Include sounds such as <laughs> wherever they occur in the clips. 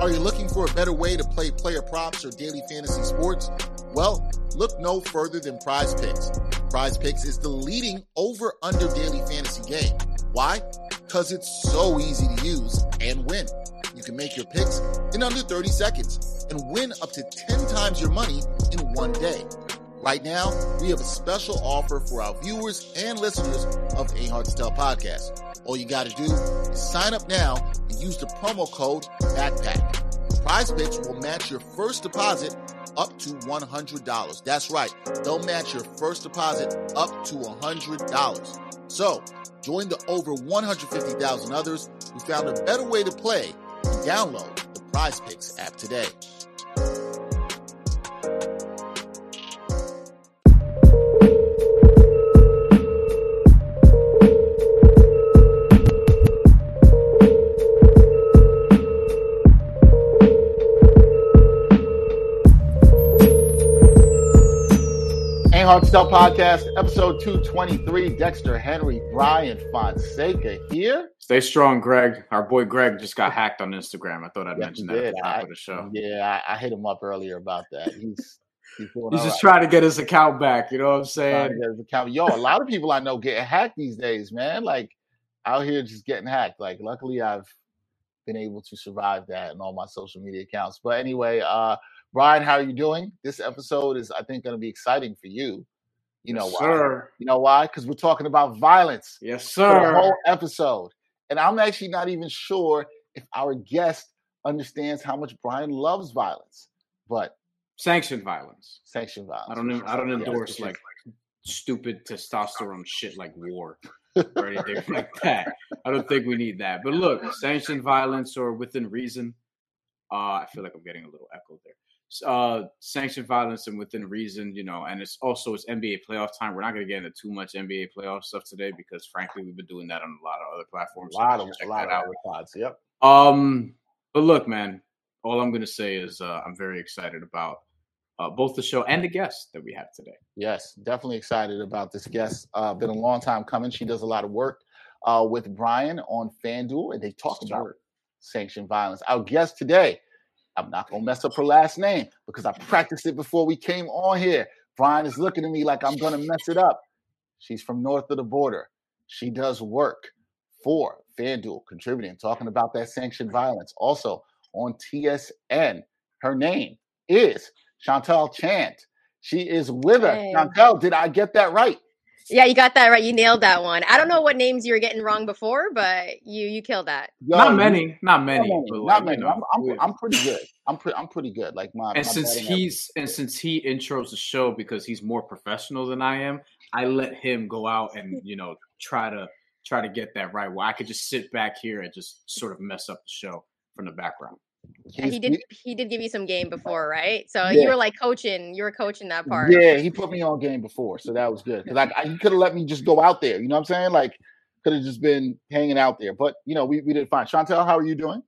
Are you looking for a better way to play player props or daily fantasy sports? Well, look no further than Prize Picks. Prize Picks is the leading over under daily fantasy game. Why? Because it's so easy to use and win. You can make your picks in under 30 seconds and win up to 10 times your money in one day. Right now, we have a special offer for our viewers and listeners of A Hard to Tell podcast. All you got to do is sign up now and use the promo code BACKPACK. Prize Picks will match your first deposit up to $100. That's right. They'll match your first deposit up to $100. So join the over 150,000 others who found a better way to play and download the Prize Picks app today. Hard to Tell podcast, episode 223. Dexter Henry, Brian Fonseca here. Stay strong, Greg. Our boy Greg just got hacked on Instagram. I thought I'd Yes, mention that at the top I- of the show. Yeah, I, I hit him up earlier about that. He's he's He's just right. trying to get his account back. You know what I'm saying? get his account. Yo, a lot of people I know getting hacked these days, man. Like out here just getting hacked. Like luckily I've been able to survive that and all my social media accounts. But anyway, uh Brian, how are you doing? This episode is I think gonna be exciting for you. You know Yes, why? sir. You know why? Because we're talking about violence. Yes, sir. whole episode. And I'm actually not even sure if our guest understands how much Brian loves violence, but Sanctioned violence. sanctioned violence. I don't. en- I don't endorse which is- like stupid testosterone shit like war or anything <laughs> like that. I don't think we need that. But look, sanctioned violence or within reason. Uh, I feel like I'm getting a little echo there. Uh, sanctioned violence and within reason, you know, and it's also it's NBA playoff time. We're not going to get into too much NBA playoff stuff today because, frankly, we've been doing that on a lot of other platforms. so lot you of a lot of out. other pods. Yep. Um, but look, man, all I'm going to say is uh, I'm very excited about uh, both the show and the guest that we have today. Yes, definitely excited about this guest. Uh, been a long time coming. She does a lot of work uh, with Brian on FanDuel, and they talk about Sure. sanctioned violence. Our guest today, I'm not gonna mess up her last name because I practiced it before we came on here. Brian is looking at me like I'm gonna mess it up. She's from north of the border. She does work for FanDuel, contributing, talking about that sanctioned violence. Also on TSN, her name is Chantal Chant. She is with us. Hey. Chantal, did I get that right? Yeah, you got that right. You nailed that one. I don't know what names you were getting wrong before, but you you killed that. Yo, not many, not Not many, many. but Not many. you know, I'm, I'm, I'm pretty good. I'm pretty. I'm pretty good. Like my. and my since batting average. he's and since he intros the show because he's more professional than I am, I let him go out and you know try to try to get that right. Where I could just sit back here and just sort of mess up the show from the background. Yeah, he did he did give you some game before, right? So Yeah. you were like coaching, you were coaching that part. Yeah, he put me on game before, so that was good. Because like I, he could have let me just go out there. You know what I'm saying? Like could have just been hanging out there. But you know, we, we did fine. Chantel, how are you doing?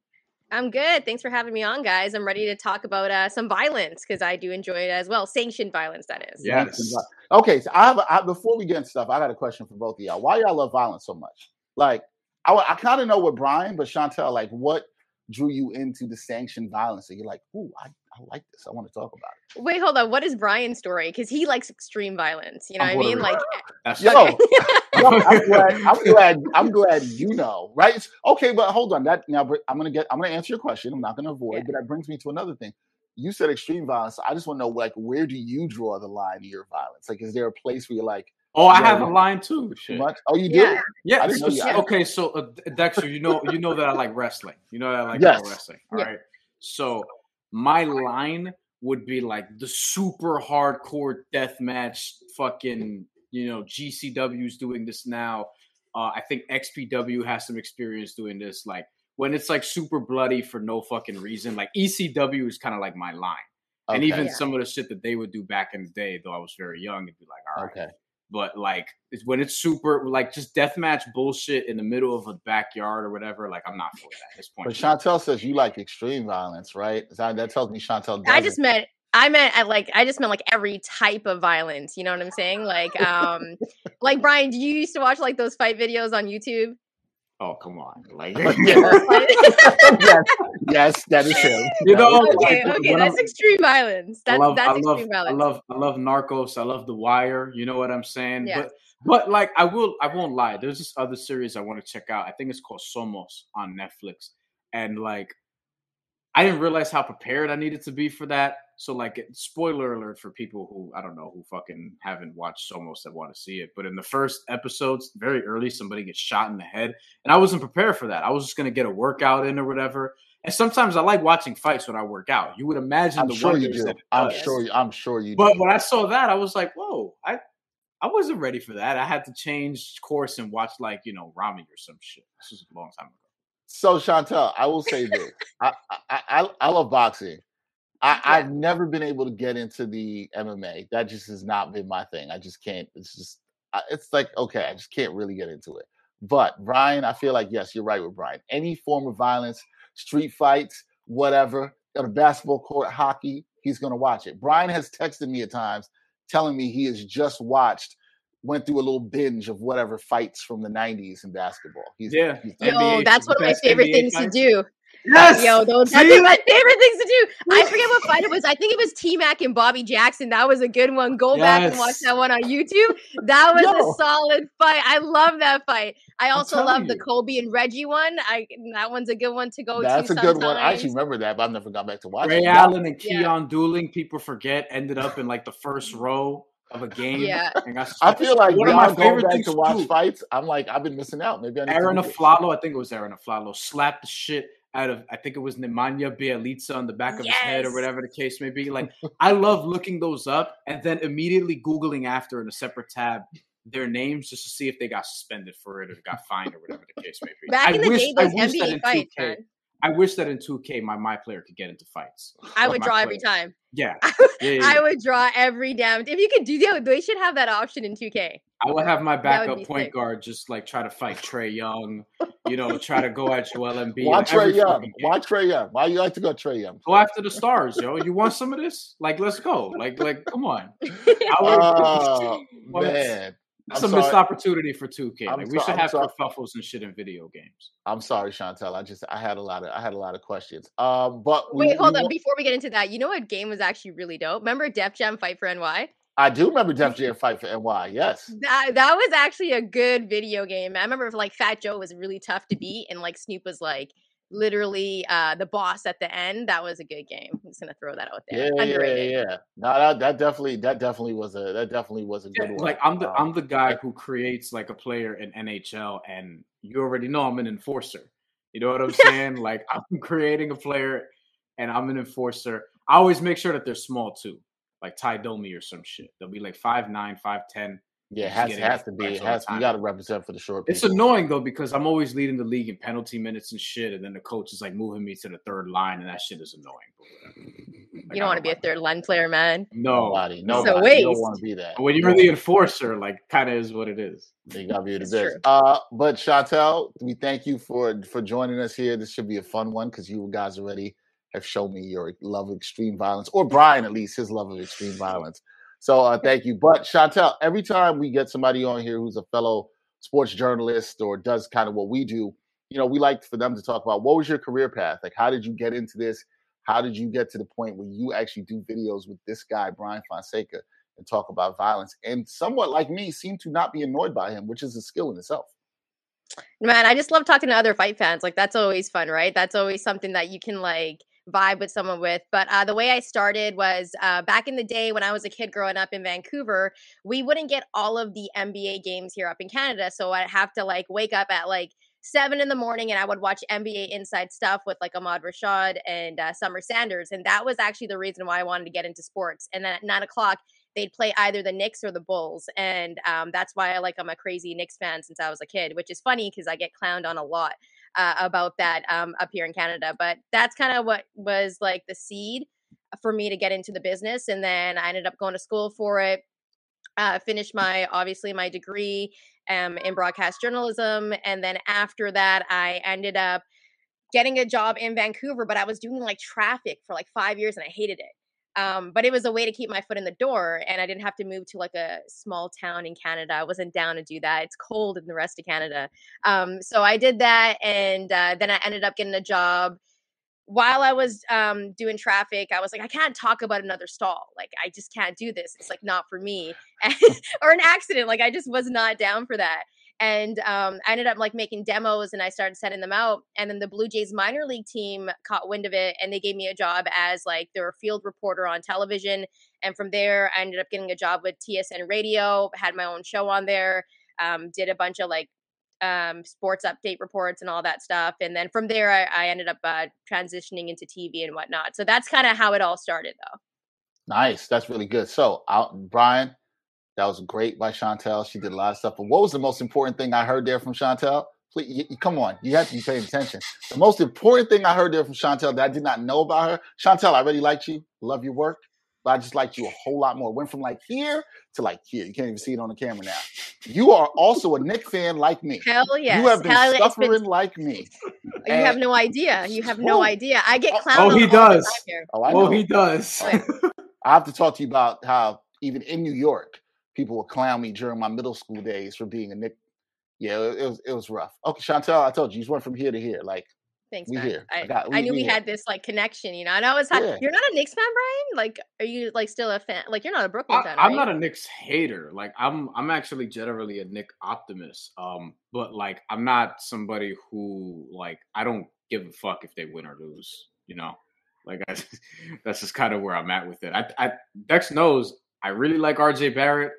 I'm good. Thanks for having me on, guys. I'm ready to talk about uh, some violence because I do enjoy it as well. Sanctioned violence, that is. Yes. Okay, so I have a, I, before we get into stuff, I got a question for both of y'all. Why y'all love violence so much? Like I, I kind of know what Brian, but Chantel, like what drew you into the sanctioned violence? And you're like, ooh, I, I like this. I want to talk about it. Wait, hold on. What is Brian's story? Because he likes extreme violence. You know I'm what I mean? Puerto Like, That's Yo, <laughs> Yo, <laughs> I'm glad. I'm glad. I'm glad you know, right? Okay, but hold on. That now br- I'm gonna get. I'm gonna answer your question. I'm not gonna avoid. Yeah. But that brings me to another thing. You said extreme violence. I just want to know, like, where do you draw the line of your violence? Like, is there a place where you're like oh, I have a line too. too Shit. Oh, you do. Yeah. Yeah. I didn't so- know you- okay, so uh, Dexter, you know, you know that I like wrestling. You know that I like Yes. wrestling. All right. Yeah. So my line would be like the super hardcore death match. Fucking, you know, GCW's doing this now. Uh, I think XPW has some experience doing this. Like when it's like super bloody for no fucking reason. Like ECW is kind of like my line. And even Yeah. some of the shit that they would do back in the day, though I was very young, it'd be like, all right. okay. But like it's when it's super like just deathmatch bullshit in the middle of a backyard or whatever, like I'm not for that at this point. But Chantel says you like extreme violence, right? That, that tells me Chantel. I doesn't. just meant I meant I like I just meant like every type of violence. You know what I'm saying? Like um <laughs> like Brian, do you used to watch like those fight videos on YouTube? Oh come on, <laughs> <laughs> like yes, yes, that is him. <laughs> You know, okay, like, okay, that's I'm- extreme violence. I That's love, that's I love, extreme I violence. love, I love Narcos. I love The Wire. You know what I'm saying? Yeah. But, but like, I will, I won't lie. There's this other series I want to check out. I think it's called Somos on Netflix, and like, I didn't realize how prepared I needed to be for that. So, like, spoiler alert for people who I don't know who fucking haven't watched Somos that want to see it. But in the first episodes, very early, somebody gets shot in the head, and I wasn't prepared for that. I was just gonna get a workout in or whatever. And sometimes I like watching fights when I work out. You would imagine I'm the sure you do. I'm sure. You, I'm sure you. But do. when I saw that, I was like, "Whoa!" I I wasn't ready for that. I had to change course and watch like you know Rami or some shit. This was a long time ago. So Chantel, I will say this: I, I I I love boxing. I, Yeah. I've never been able to get into the MMA. That just has not been my thing. I just can't. It's just. It's like okay, I just can't really get into it. But Brian, I feel like yes, you're right with Brian. Any form of violence, street fights, whatever, on a basketball court, hockey, he's gonna watch it. Brian has texted me at times telling me he has just watched, went through a little binge of whatever fights from the '90s in basketball. He's, Yeah. he's Yo, NBA that's one of my favorite NBA things fights. to do. Yes. Yo, those that's See? my favorite things to do. I forget what fight it was. I think it was T Mac and Bobby Jackson. That was a good one. Go back and watch that one on YouTube. That was Yo. a solid fight. I love that fight. I also telling love the you. Kobe and Reggie one. I that one's a good one to go That's to. a good one. I actually remember that, but I've never gone back to watch Ray it. Allen and Yeah. Keon dueling. People forget ended up in like the first row of a game. Yeah. and got I feel like one of my favorite things to watch too. fights. I'm like, I've been missing out. Maybe I need Aaron to. Aflalo, I think it was Arron Afflalo, slapped the shit out of I think it was Nemanja Bjelica on the back of his head or whatever the case may be. Like <laughs> I love looking those up and then immediately googling after in a separate tab their names just to see if they got suspended for it or got fined or whatever the case may be. Back I in the wish, day, I those wish NBA fights, 2K, man. I wish that in 2K my my player could get into fights. <laughs> I would my draw every time. Yeah. <laughs> Yeah, yeah, I would draw every damn. If you could do that, they should have that option in 2K. I would have my backup point sick. guard just like try to fight Trae Young, you know, try to go at Joel Embiid. Why like, Trae every Young? fucking. Why Trae Young? Why you like to go Trae Young? Go after the stars, yo. You want some of this? Like, let's go. Like, like, come on. <laughs> I would, Oh man, that's I'm a missed opportunity for 2K. I'm Like, we so- should I'm have sorry. kerfuffles and shit in video games. I'm sorry, Chantel. I just I had a lot of I had a lot of questions. Um, but we, Wait, hold we on. wa- Before we get into that, you know what game was actually really dope? Remember Def Jam Fight for NY? I do remember Def Jam fight for NY. Yes, That that was actually a good video game. I remember like Fat Joe was really tough to beat, and like Snoop was like literally uh the boss at the end. That was a good game. I'm just gonna throw that out there. yeah, yeah, Underrated. yeah. No, that, that definitely that definitely was a that definitely was a good one. Like, I'm the Um, I'm the guy who creates like a player in NHL, and you already know I'm an enforcer. You know what I'm <laughs> saying? like, I'm <laughs> creating a player, and I'm an enforcer. I always make sure that they're small too, like Tie Domi or some shit. They'll be like five nine, five ten. Yeah, it has, has to be. It has you got to represent for the short. It's people. annoying though because I'm always leading the league in penalty minutes and shit, and then the coach is like moving me to the third line, and that shit is annoying. Like, You don't want to be a third line player, man. that. No, Nobody, So nobody. you don't want to be that. when you're the enforcer, like kind of is what it is. You gotta be the best. Uh, but Chantel, we thank you for for joining us here. This should be a fun one because you guys already have shown me your love of extreme violence, or Brian at least his love of extreme violence. So uh, thank you. But Chantel, every time we get somebody on here who's a fellow sports journalist or does kind of what we do, you know, we like for them to talk about what was your career path? Like, how did you get into this? How did you get to the point where you actually do videos with this guy, Brian Fonseca, and talk about violence? And somewhat like me, seem to not be annoyed by him, which is a skill in itself. Man, I just love talking to other fight fans. Like that's always fun, right? That's always something that you can like vibe with someone with. But uh, the way I started was uh, back in the day when I was a kid growing up in Vancouver, we wouldn't get all of the NBA games here up in Canada. So I'd have to like wake up at like seven in the morning and I would watch NBA Inside stuff with like Ahmad Rashad and uh, Summer Sanders. And that was actually the reason why I wanted to get into sports. And then at nine o'clock, they'd play either the Knicks or the Bulls. And um, that's why I like I'm a crazy Knicks fan since I was a kid, which is funny because I get clowned on a lot uh, about that um, up here in Canada. But that's kind of what was like the seed for me to get into the business. And then I ended up going to school for it. Uh, finished my obviously my degree um, in broadcast journalism, and then after that, I ended up getting a job in Vancouver. But I was doing like traffic for like five years, and I hated it. Um, but it was a way to keep my foot in the door, and I didn't have to move to like a small town in Canada. I wasn't down to do that. It's cold in the rest of Canada. Um, so I did that, and uh, then I ended up getting a job. While I was um, doing traffic, I was like, I can't talk about another stall. Like, I just can't do this. It's like not for me, <laughs> or an accident. Like, I just was not down for that and um, I ended up like making demos and I started sending them out. And then the Blue Jays minor league team caught wind of it and they gave me a job as like their field reporter on television. And from there, I ended up getting a job with TSN Radio, had my own show on there, um, did a bunch of like um, sports update reports and all that stuff. And then from there, I, I ended up uh, transitioning into TV and whatnot. So that's kind of how it all started, though. Nice. That's really good. So, out, Brian, that was great by Chantel. She did a lot of stuff. But what was the most important thing I heard there from Chantel? Please, you, come on, you have to be paying attention. The most important thing I heard there from Chantel that I did not know about her, Chantel, I really liked you, love your work, but I just liked you a whole lot more. Went from like here to like here. You can't even see it on the camera now. You are also a Knick fan like me. Hell yes. You have been Hell, suffering been... like me. You and... have no idea. You have no idea. I get oh, clowned. Oh, oh, oh he does. Oh, I know. oh, he does. I have to talk to you about how even in New York, people would clown me during my middle school days for being a Knick. Yeah, it, it was it was rough. Okay, Chantel, I told you, you just went from here to here. Like Thanks, we man. here. I, I, got, we, I knew we, we had this like connection, you know. And I was, yeah. you're not a Knicks fan, Brian? Like, are you like still a fan? Like, you're not a Brooklyn I, fan. I'm right? not a Knicks hater. Like, I'm I'm actually generally a Knick optimist. Um, but like, I'm not somebody who like I don't give a fuck if they win or lose. You know, like <laughs> I, that's just kind of where I'm at with it. I, I Dex knows I really like RJ Barrett.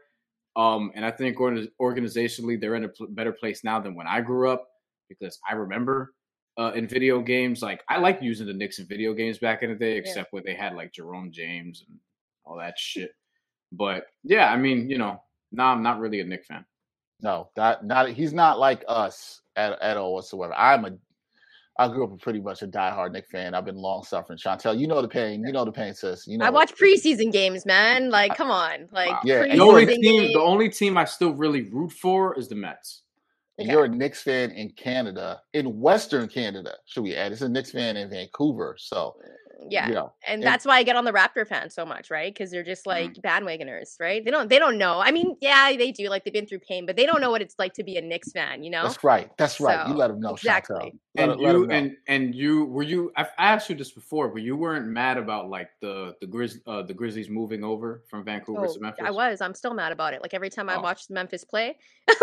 Um, and I think organizationally, they're in a better place now than when I grew up because I remember uh, in video games, like I like using the Knicks in video games back in the day, except yeah. when they had like Jerome James and all that shit. But yeah, I mean, you know, nah, I'm not really a Knick fan. No, that not he's not like us at, at all whatsoever. I'm a I grew up pretty much a diehard Knick fan. I've been long suffering. Chantel, you know the pain. You know the pain, sis. You know. I watch preseason games, man. Like, come on, like yeah. The only team, games. the only team I still really root for is the Mets. Okay. You're a Knicks fan in Canada, in Western Canada. Should we add? It's a Knicks fan in Vancouver. So yeah, you know, and, and, that's why I get on the Raptor fans so much, right? Because they're just like mm. bandwagoners, right? They don't they don't know. I mean, yeah, they do. Like they've been through pain, but they don't know what it's like to be a Knicks fan. You know? That's right. That's right. So, you let them know. Exactly. And you and and you were you. I've asked you this before, but you weren't mad about like the the Grizz uh, the Grizzlies moving over from Vancouver oh, to Memphis. I was. I'm still mad about it. Like every time I oh. watch Memphis play. <laughs>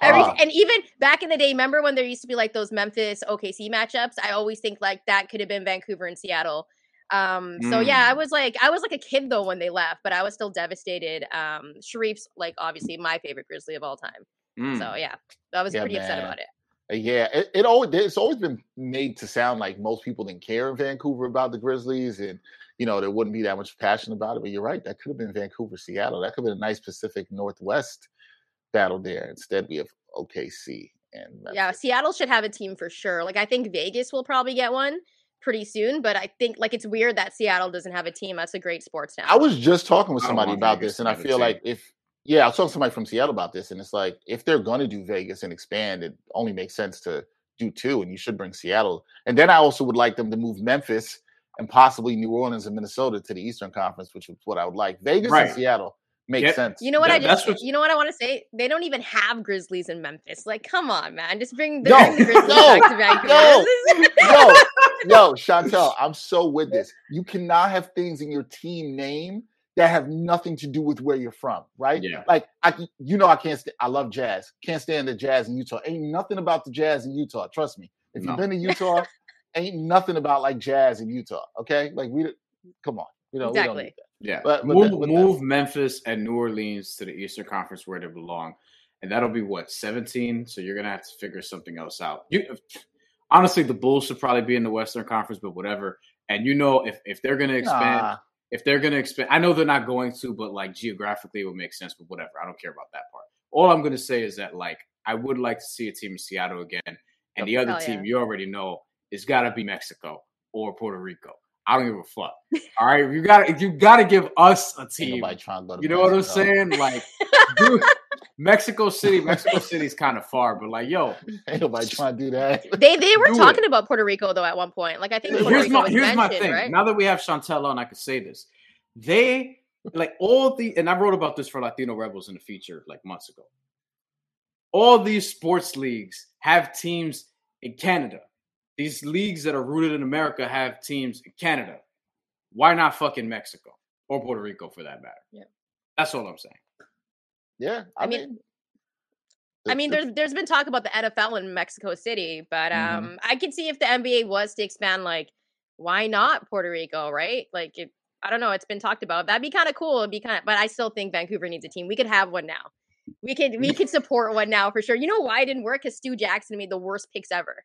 Every, uh, and even back in the day, remember when there used to be like those Memphis OKC matchups? I always think like that could have been Vancouver and Seattle um, so mm. yeah, I was like, I was like a kid though when they left, but I was still devastated. Um, Shareef's like obviously my favorite Grizzly of all time. Mm. So yeah, I was yeah, pretty man. upset about it. Uh, yeah, it, it always it's always been made to sound like most people didn't care in Vancouver about the Grizzlies, and you know there wouldn't be that much passion about it. But you're right, that could have been Vancouver, Seattle. That could have been a nice Pacific Northwest battle there. Instead, we have OKC and Memphis. yeah, Seattle should have a team for sure. Like I think Vegas will probably get one pretty soon. But I think like it's weird that Seattle doesn't have a team. That's a great sports town. I was just talking with somebody about Vegas this, and I feel like if yeah, I was talking to somebody from Seattle about this, and it's like if they're going to do Vegas and expand, it only makes sense to do two, and you should bring Seattle. And then I also would like them to move Memphis and possibly New Orleans and Minnesota to the Eastern Conference, which is what I would like. Vegas right. and Seattle makes yep. sense. You know what I just what... you know what I want to say? They don't even have Grizzlies in Memphis. Like, come on, man. Just bring the, no, the Grizzlies no, back to Vancouver. No, no, no, Chantel, I'm so with this. You cannot have things in your team name that have nothing to do with where you're from, right? Yeah. Like I you know I can't st- I love jazz. Can't stand the jazz in Utah. Ain't nothing about the jazz in Utah. Trust me. If no. you've been to Utah, ain't nothing about like jazz in Utah. Okay? Like we come on. You know, exactly. Yeah, but, but move that, move that. Memphis and New Orleans to the Eastern Conference where they belong, and that'll be what seventeen. So you're gonna have to figure something else out. You honestly, the Bulls should probably be in the Western Conference, but whatever. And you know, if if they're gonna expand, nah. if they're gonna expand, I know they're not going to, but like geographically, it would make sense. But whatever, I don't care about that part. All I'm gonna say is that like I would like to see a team in Seattle again, and the other team yeah. you already know is got to be Mexico or Puerto Rico. I don't give a fuck. All right, you got you got to give us a team. you know Mexico. what I'm saying? Like, <laughs> dude, Mexico City, Mexico City's kind of far, but like, yo, ain't nobody trying to do that. They they were talking it. about Puerto Rico though at one point. Like, I think Puerto here's Rico my here's my thing. Right? Now that we have Chantel on, I can say this. They like all the and I wrote about this for Latino Rebels in the feature like months ago. All these sports leagues have teams in Canada. These leagues that are rooted in America have teams in Canada. Why not fucking Mexico or Puerto Rico for that matter? Yeah. That's all I'm saying. Yeah, I mean, I mean, there's there's been talk about the NFL in Mexico City, but Mhm. um, I could see if the NBA was to expand, like, why not Puerto Rico, right? Like, it, I don't know, it's been talked about. That'd be kind of cool. It'd be kind of, but I still think Vancouver needs a team. We could have one now. We could we <laughs> could support one now for sure. You know why it didn't work? Because Stu Jackson made the worst picks ever.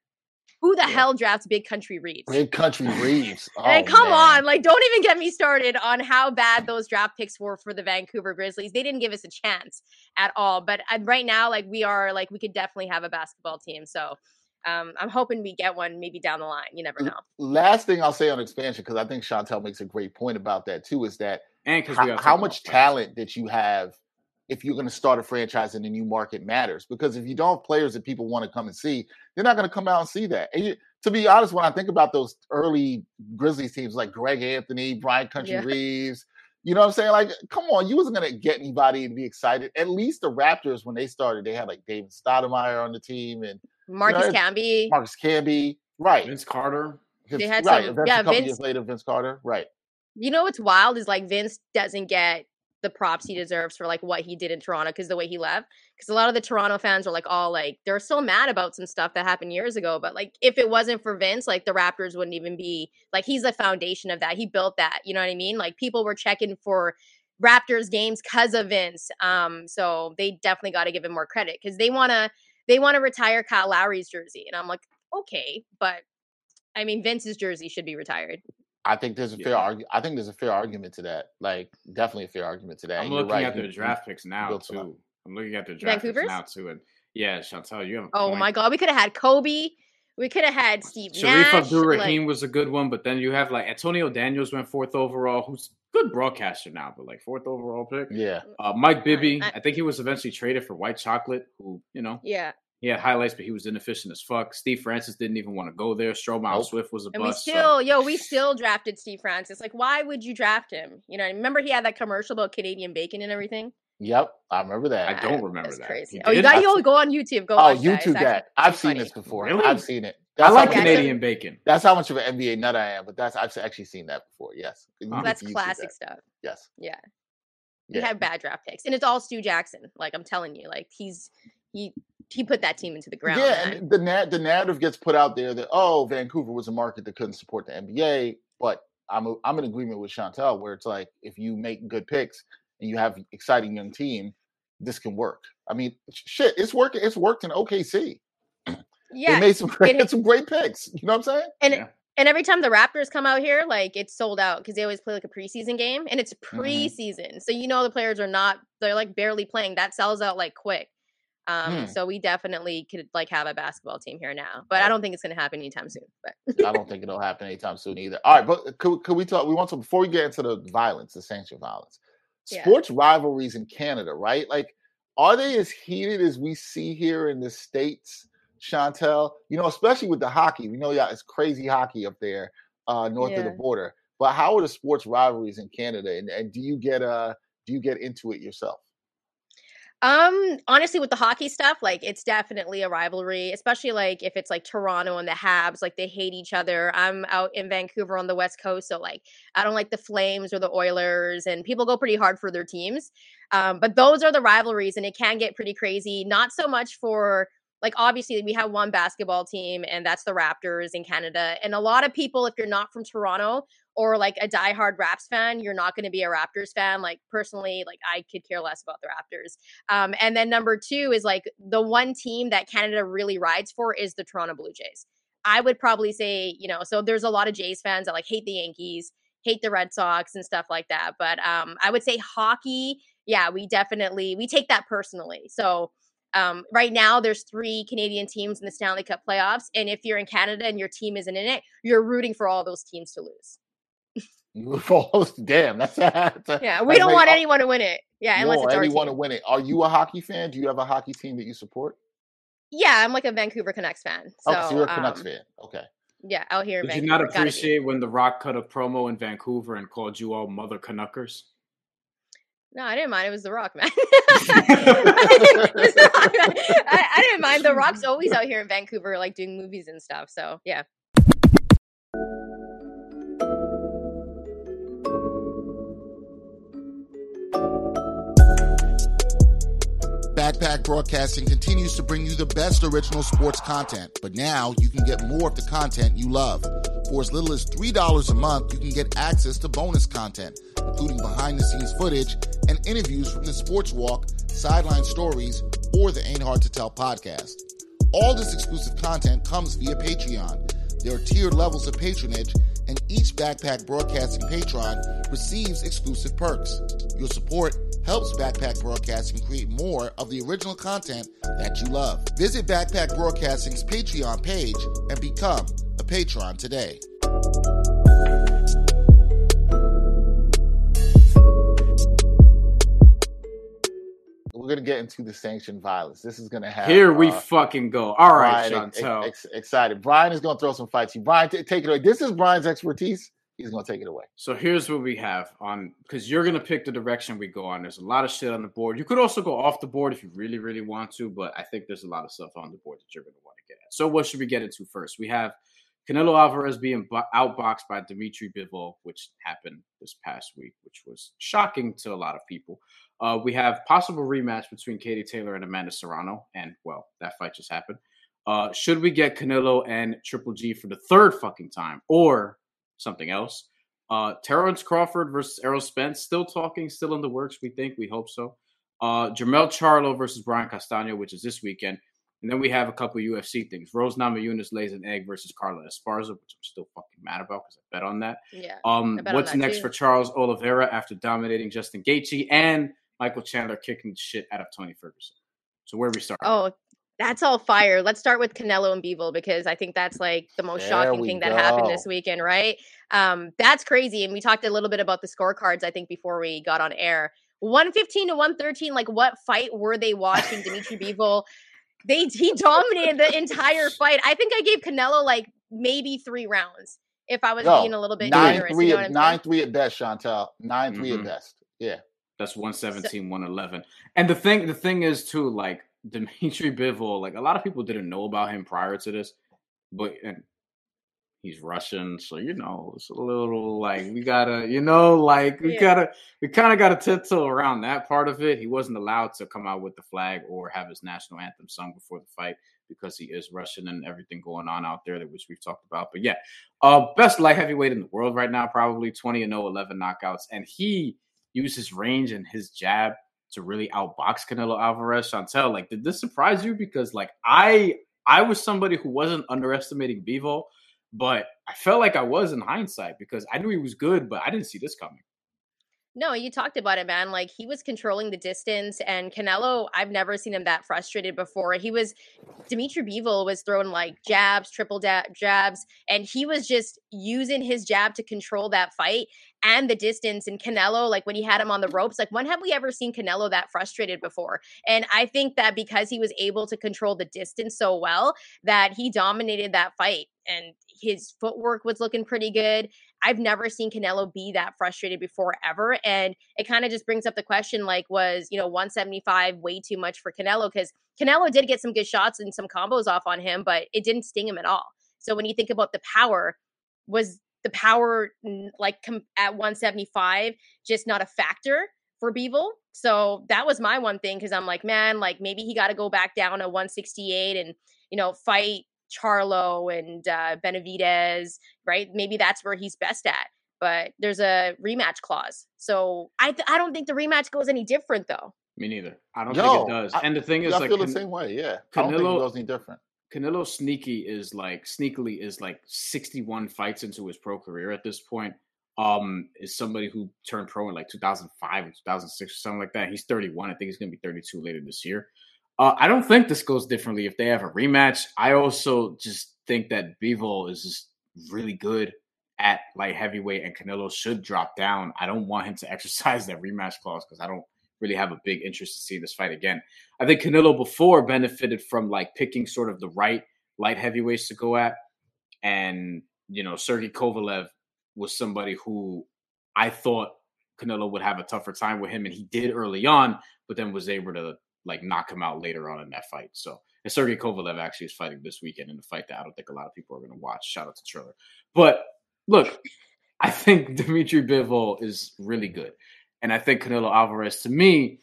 Who the Yeah. hell drafts Big Country Reeves? Big Country Reeves. <laughs> And Oh, come man. on, like, don't even get me started on how bad those draft picks were for the Vancouver Grizzlies. They didn't give us a chance at all. But uh, right now, like, we are, like, we could definitely have a basketball team. So um, I'm hoping we get one maybe down the line. You never know. Last thing I'll say on expansion, because I think Chantel makes a great point about that too, is that And because how, how much talent that you have if you're going to start a franchise in a new market matters. Because if you don't have players that people want to come and see, they're not going to come out and see that. And you, to be honest, when I think about those early Grizzlies teams like Greg Anthony, Brian Country Yeah. Reeves, you know what I'm saying? Like, come on, you wasn't going to get anybody to be excited. At least the Raptors, when they started, they had like David Stoudamire on the team and Marcus it's- Camby. Marcus Camby. Right. Vince Carter. Vince- had right. some- yeah, a couple Vince- years later, Vince Carter. Right. You know what's wild is like Vince doesn't get the props he deserves for like what he did in Toronto because the way he left. Because a lot of the Toronto fans are like all like they're still mad about some stuff that happened years ago. But like if it wasn't for Vince, like the Raptors wouldn't even be like he's the foundation of that. He built that. You know what I mean? Like people were checking for Raptors games because of Vince. Um, so they definitely got to give him more credit because they wanna they want to retire Kyle Lowry's jersey, and I'm like, okay, but I mean Vince's jersey should be retired. I think there's a fair Yeah. argument. I think there's a fair argument to that. Like, definitely a fair argument to that. I'm And looking right, at you- draft picks now up. too. I'm looking at their draft picks now too, and yeah, Chantel, you have a Oh point. my god, we could have had Kobe. We could have had Steve Shareef. Abdur like- Rahim was a good one, but then you have like Antonio Daniels went fourth overall, who's good broadcaster now, but like fourth overall pick. Yeah. Uh, Mike Bibby, I- I think he was eventually traded for White Chocolate, who you know yeah, he had highlights, but he was inefficient as fuck. Steve Francis didn't even want to go there. Stromile Nope. Swift was a and we bust. so- still, yo, we still drafted Steve Francis. Like, why would you draft him? You know, remember he had that commercial about Canadian bacon and everything. Yep. I remember that. I don't remember that. crazy. He Oh, you got I've yo seen- go on YouTube. Go oh, watch that. YouTube actually that. I've seen funny. this before. Really? I've seen it. I like how Yeah, much, it's a- Canadian bacon. that's how much of an NBA nut I am, but that's I've actually seen that before. Yes. You Oh. That's YouTube classic that. stuff. Yes. Yeah. We have bad draft picks, and it's all Stu Jackson. Like I'm telling you, like he's he he put that team into the ground. yeah, and the na- the narrative gets put out there that oh, Vancouver was a market that couldn't support the NBA, but I'm a, I'm in agreement with Chantel where it's like if you make good picks and you have exciting young team, this can work. I mean, shit, it's working. It's worked in OKC. Yeah, <clears throat> They yeah, made some great it- some great picks. You know what I'm saying? and Yeah. and every time the Raptors come out here, like it's sold out because they always play like a preseason game, and it's Mm-hmm. preseason, so you know the players are not they're like barely playing. That sells out like quick. Um, Hmm. so we definitely could like have a basketball team here now, but I don't think it's gonna happen anytime soon. But I don't think it'll happen anytime soon either. All right, but could, could we talk? We want to before we get into the violence, the sanctioned violence, Yeah. sports rivalries in Canada, right? Like, are they as heated as we see here in the states, Chantel? You know, especially with the hockey. We know yeah, it's crazy hockey up there uh, north of the border. But how are the sports rivalries in Canada? And, and do you get uh do you get into it yourself? Um, honestly, with the hockey stuff, like it's definitely a rivalry, especially like if it's like Toronto and the Habs, like they hate each other. I'm out in Vancouver on the West Coast, so like I don't like the Flames or the Oilers, and people go pretty hard for their teams. Um, but those are the rivalries, and it can get pretty crazy. Not so much for like obviously we have one basketball team, and that's the Raptors in Canada. And a lot of people, if you're not from Toronto or like a diehard Raps fan, you're not going to be a Raptors fan. Like personally, like I could care less about the Raptors. Um, and then number two is like the one team that Canada really rides for is the Toronto Blue Jays. I would probably say, you know, so there's a lot of Jays fans that like hate the Yankees, hate the Red Sox and stuff like that. But um, I would say hockey, yeah, we definitely we take that personally. So um, right now there's three Canadian teams in the Stanley Cup playoffs, and if you're in Canada and your team isn't in it, you're rooting for all those teams to lose. <laughs> Damn, that's, that's a- Yeah, we don't like, want uh, anyone to win it. Yeah, you unless don't it's want anyone to win it. Are you a hockey fan? Do you have a hockey team that you support? Yeah, I'm like a Vancouver Canucks fan. So oh, so you're a Canucks um, fan. Okay. Yeah, out here in Did Vancouver. you not appreciate when The Rock cut a promo in Vancouver and called you all mother Canuckers? No, I didn't mind. It was The Rock, man. It was The Rock, man. I, I didn't mind. The Rock's always out here in Vancouver, like doing movies and stuff. So yeah. Backpack Broadcasting continues to bring you the best original sports content, but now you can get more of the content you love. For as little as $3 a month, you can get access to bonus content, including behind the scenes footage and interviews from the Sports Walk, Sideline Stories, or the Ain't Hard to Tell podcast. All this exclusive content comes via Patreon. There are tiered levels of patronage, and each Backpack Broadcasting patron receives exclusive perks. Your support helps Backpack Broadcasting create more of the original content that you love. Visit Backpack Broadcasting's Patreon page and become a patron today. We're gonna get into the sanctioned violence. This is gonna happen. Here we uh, fucking go. All right, Brian, ex- Chantel. ex- excited. Brian is gonna throw some fights. You, Brian, t- take it away. This is Brian's expertise. He's gonna take it away. So here's what we have on because you're gonna pick the direction we go on. There's a lot of shit on the board. You could also go off the board if you really, really want to, but I think there's a lot of stuff on the board that you're gonna want to get at. So what should we get into first? We have Canelo Alvarez being outboxed by Dimitri Bivol, which happened this past week, which was shocking to a lot of people. Uh, we have possible rematch between Katie Taylor and Amanda Serrano, and well, that fight just happened. Uh, should we get Canelo and Triple G for the third fucking time, or something else? Uh, Terrence Crawford versus Errol Spence, still talking, still in the works. We think, we hope so. Uh, Jermell Charlo versus Brian Castano, which is this weekend. And then we have a couple UFC things. Rose Namajunas lays an egg versus Carla Esparza, which I'm still fucking mad about because I bet on that. Yeah. Um, I bet on what's that next too. for Charles Oliveira after dominating Justin Gaethje and Michael Chandler kicking the shit out of Tony Ferguson? So where we start? Oh, that's all fire. Let's start with Canelo and Bivol because I think that's like the most There shocking we thing that happened this weekend, right? Um, that's crazy. And we talked a little bit about the scorecards, I think, before we got on air. 115 to 113, like what fight were they watching? <laughs> Dimitri Bivol. They he dominated the entire <laughs> fight. I think I gave Canelo like maybe three rounds if I was Yo, being a little bit nine generous. three, you know at, what I'm nine saying? three at best, Chantel. 9 3 Mhm. at best. Yeah. That's 117, 111. And the thing, the thing is too, like <laughs> Dimitri Bivol, like a lot of people didn't know about him prior to this, but and he's Russian, so you know it's a little like we gotta, you know, like we Yeah. gotta, we kind of gotta tiptoe around that part of it. He wasn't allowed to come out with the flag or have his national anthem sung before the fight because he is Russian and everything going on out there that which we've talked about. But yeah, uh, best light heavyweight in the world right now, probably 20 and 0, 11 knockouts, and he used his range and his jab to really outbox Canelo Alvarez. Chantel, like, did this surprise you? Because like I I was somebody who wasn't underestimating Bivol, but I felt like I was in hindsight because I knew he was good, but I didn't see this coming. No, you talked about it, man. Like he was controlling the distance, and Canelo, I've never seen him that frustrated before. He was Dimitri Bivol was throwing like jabs, triple da- jabs, and he was just using his jab to control that fight and the distance. And Canelo, like when he had him on the ropes, like when have we ever seen Canelo that frustrated before? And I think that because he was able to control the distance so well, that he dominated that fight, and his footwork was looking pretty good. I've never seen Canelo be that frustrated before ever. And it kind of just brings up the question like, was, you know, 175 way too much for Canelo? Because Canelo did get some good shots and some combos off on him, but it didn't sting him at all. So when you think about the power, was the power like com- at 175 just not a factor for Bivol? So that was my one thing because I'm like, man, like maybe he got to go back down to 168 and, you know, fight Charlo and uh, Benavidez, right? Maybe that's where he's best at. But there's a rematch clause, so I th- I don't think the rematch goes any different though. Me neither. I don't Yo, think it does. I- and the thing is, I like, feel the same way. Yeah. I don't think it goes any different. Canelo sneaky is like sneakily is like 61 fights into his pro career at this point. Um, is somebody who turned pro in like 2005 or 2006 or something like that. He's 31. I think he's gonna be 32 later this year. Uh, I don't think this goes differently if they have a rematch. I also just think that Bivol is just really good at light heavyweight, and Canelo should drop down. I don't want him to <laughs> exercise that rematch clause because I don't really have a big interest to see this fight again. I think Canelo before benefited from like picking sort of the right light heavyweights to go at. and you know Sergey Kovalev was somebody who I thought Canelo would have a tougher time with him, and he did early on, but then was able to like knock him out later on in that fight. So, and Sergey Kovalev actually is fighting this weekend in the fight that I don't think a lot of people are going to watch. Shout out to Triller. But look, <laughs> I think <laughs> Dimitri Bivol is really good, and I think Canelo Alvarez, to me,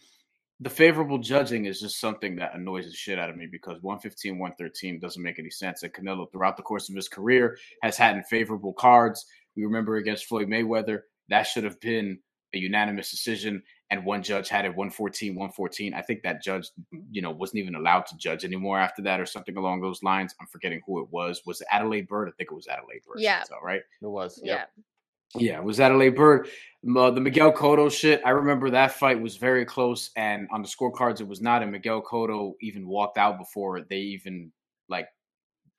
the favorable judging is just something that annoys the shit out of me because 115, 113 doesn't make any sense. And Canelo, throughout the course of his career, has had favorable cards. We remember against Floyd Mayweather, that should have been a unanimous decision and one judge had it 114 114 i think that judge you know wasn't even allowed to judge anymore after that or something along those lines. I'm forgetting who it was. Was it Adalaide Byrd i think it was Adalaide Byrd yeah. So right. It was yep. yeah. Yeah it was Adalaide Byrd. uh, the miguel cotto shit i remember that fight was very close and on the scorecards it was not and miguel cotto even walked out before they even like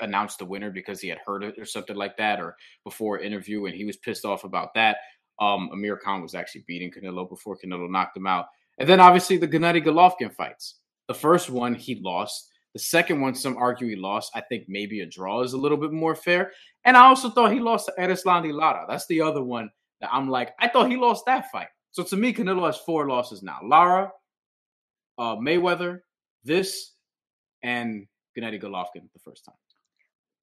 announced the winner because he had heard it or something like that or before interview and he was pissed off about that um, Amir Khan was actually beating Canelo before Canelo knocked him out. And then obviously the Gennady Golovkin fights. The first one he lost. The second one, some argue he lost. I think maybe a draw is a little bit more fair. And I also thought he lost to Erislandy Lara. That's the other one that I'm like, I thought he lost that fight. So to me, Canelo has four losses now. Lara, uh, Mayweather, this, and Gennady Golovkin the first time.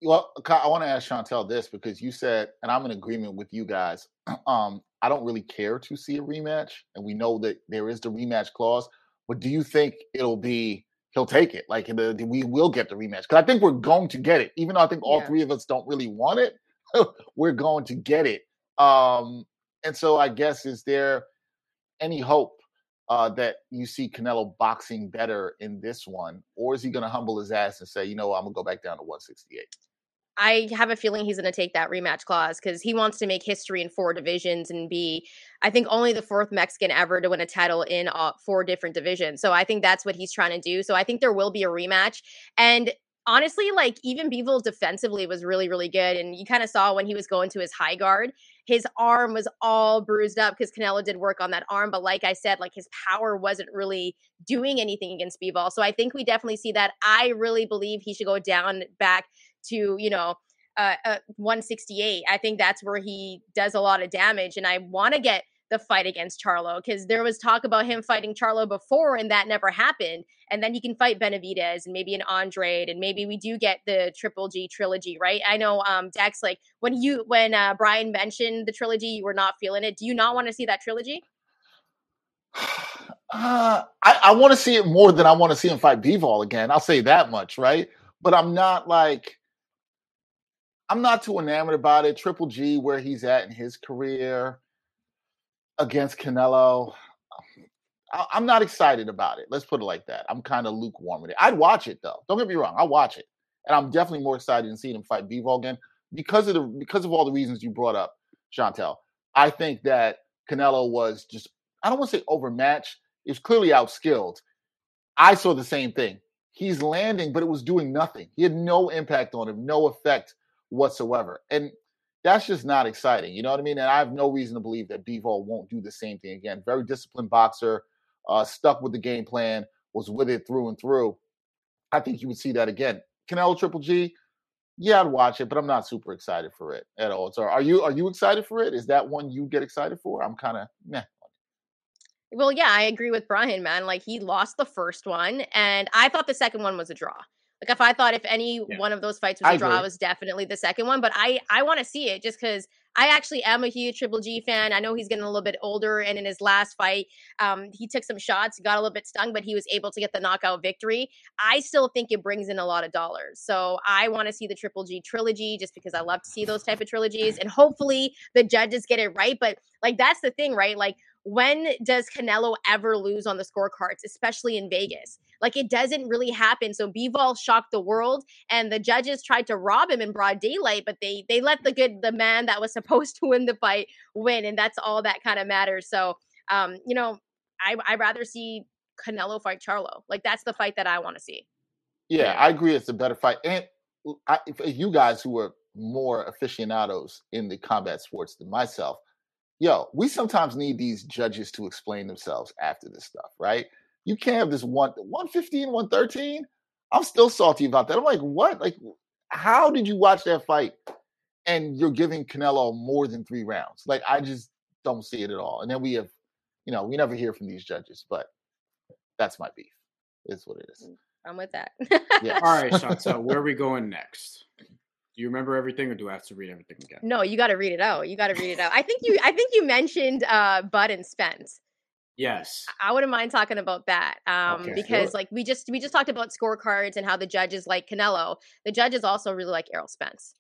Well, I want to ask Chantel this because you said, and I'm in agreement with you guys. <clears throat> Um, I don't really care to see a rematch, and we know that there is the rematch clause. But do you think it'll be he'll take it? Like the, we will get the rematch because I think we're going to get it, even though I think all yeah. three of us don't really want it. <laughs> we're going to get it. Um, and so I guess is there any hope uh, that you see Canelo boxing better in this one, or is he going to humble his ass and say, you know, I'm gonna go back down to 168? I have a feeling he's going to take that rematch clause because he wants to make history in four divisions and be, I think, only the fourth Mexican ever to win a title in uh, four different divisions. So I think that's what he's trying to do. So I think there will be a rematch. And honestly, like even Bivol defensively was really, really good. And you kind of saw when he was going to his high guard, his arm was all bruised up because Canelo did work on that arm. But like I said, like his power wasn't really doing anything against Bivol. So I think we definitely see that. I really believe he should go down back to you know uh, uh, 168. I think that's where he does a lot of damage, and I want to get the fight against Charlo because there was talk about him fighting Charlo before, and that never happened. And then he can fight Benavidez and maybe an Andrade, and maybe we do get the Triple G trilogy, right? I know, um, Dex, like when you when uh, Brian mentioned the trilogy, you were not feeling it. Do you not want to see that trilogy? <sighs> Uh, I, I want to see it more than I want to see him fight Bivol again. I'll say that much, right? But I'm not like I'm not too enamored about it. Triple G, where he's at in his career against Canelo, I'm not excited about it. Let's put it like that. I'm kind of lukewarm with it. I'd watch it though. Don't get me wrong. I'll watch it, and I'm definitely more excited in seeing him fight Bivol again because of the because of all the reasons you brought up, Chantel. I think that Canelo was just I don't want to say overmatched. He was clearly outskilled. I saw the same thing. He's landing, but it was doing nothing. He had no impact on him, no effect whatsoever. And that's just not exciting. You know what I mean? And I have no reason to believe that Bivol won't do the same thing again. Very disciplined boxer, uh, stuck with the game plan, was with it through and through. I think you would see that again. Canelo Triple G, yeah, I'd watch it, but I'm not super excited for it at all. So are you are you excited for it? Is that one you get excited for? I'm kind of meh. Well, yeah, I agree with Brian, man. Like he lost the first one, and I thought the second one was a draw. Like if I thought if any yeah. one of those fights was a draw, it was definitely the second one. But I I want to see it just because I actually am a huge Triple G fan. I know he's getting a little bit older, and in his last fight, um, he took some shots, got a little bit stung, but he was able to get the knockout victory. I still think it brings in a lot of dollars, so I want to see the Triple G trilogy just because I love to see those type of trilogies, and hopefully the judges get it right. But like that's the thing, right? Like when does Canelo ever lose on the scorecards, especially in Vegas? Like it doesn't really happen. So Bivol shocked the world, and the judges tried to rob him in broad daylight, but they they let the good the man that was <laughs> supposed to win the fight win, and that's all that kind of matters. So um, you know, I I'd rather see Canelo fight Charlo. Like that's the fight that I want to see. Yeah, I agree. It's a better fight, and I, you guys who are more aficionados in the combat sports than myself yo, we sometimes need these judges to explain themselves after this stuff, right? You can't have this one 115, 113. I'm still salty about that. I'm like, what? Like, how did you watch that fight and you're giving Canelo more than three rounds. Like I just don't see it at all. And then we have, you know, we never hear from these judges, but that's my beef. Is what it is. Mm, I'm with that. Yeah. All right, Chantel, where are we going next? Do you remember everything, or do I have to read everything again? No, you got to read it out. You got to read it out. I think you. I think you mentioned uh, Bud and Spence. Yes. I wouldn't mind talking about that um, Okay, because, sure. like, we just we just talked about scorecards and how the judges like Canelo. The judges also really like Errol Spence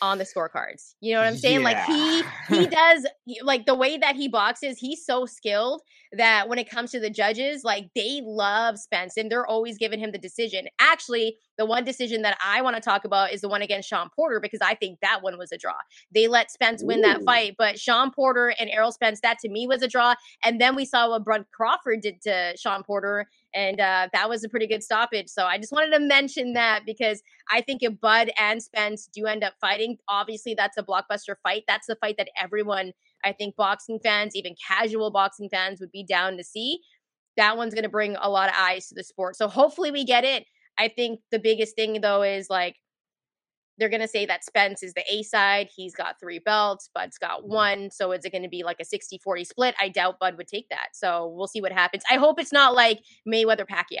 on the scorecards. You know what I'm saying? Like he he does like the way that he boxes. He's so skilled that when it comes to the judges, like they love Spence and they're always giving him the decision. Actually, the one decision that I want to talk about is the one against Shawn Porter because I think that one was a draw. They let Spence win that fight, but Shawn Porter and Errol Spence, that to me was a draw. And then we saw what Bud Crawford did to Shawn Porter, and uh, that was a pretty good stoppage. So I just wanted to mention that because I think if Bud and Spence do end up fighting, obviously that's a blockbuster fight. That's the fight that everyone, I think, boxing fans, even casual boxing fans, would be down to see. That one's going to bring a lot of eyes to the sport. So hopefully we get it. I think the biggest thing though is like they're going to say that Spence is the A side. He's got three belts. Bud's got mm-hmm. one. So is it going to be like a 60 40 split? I doubt Bud would take that. So we'll see what happens. I hope it's not like Mayweather Pacquiao.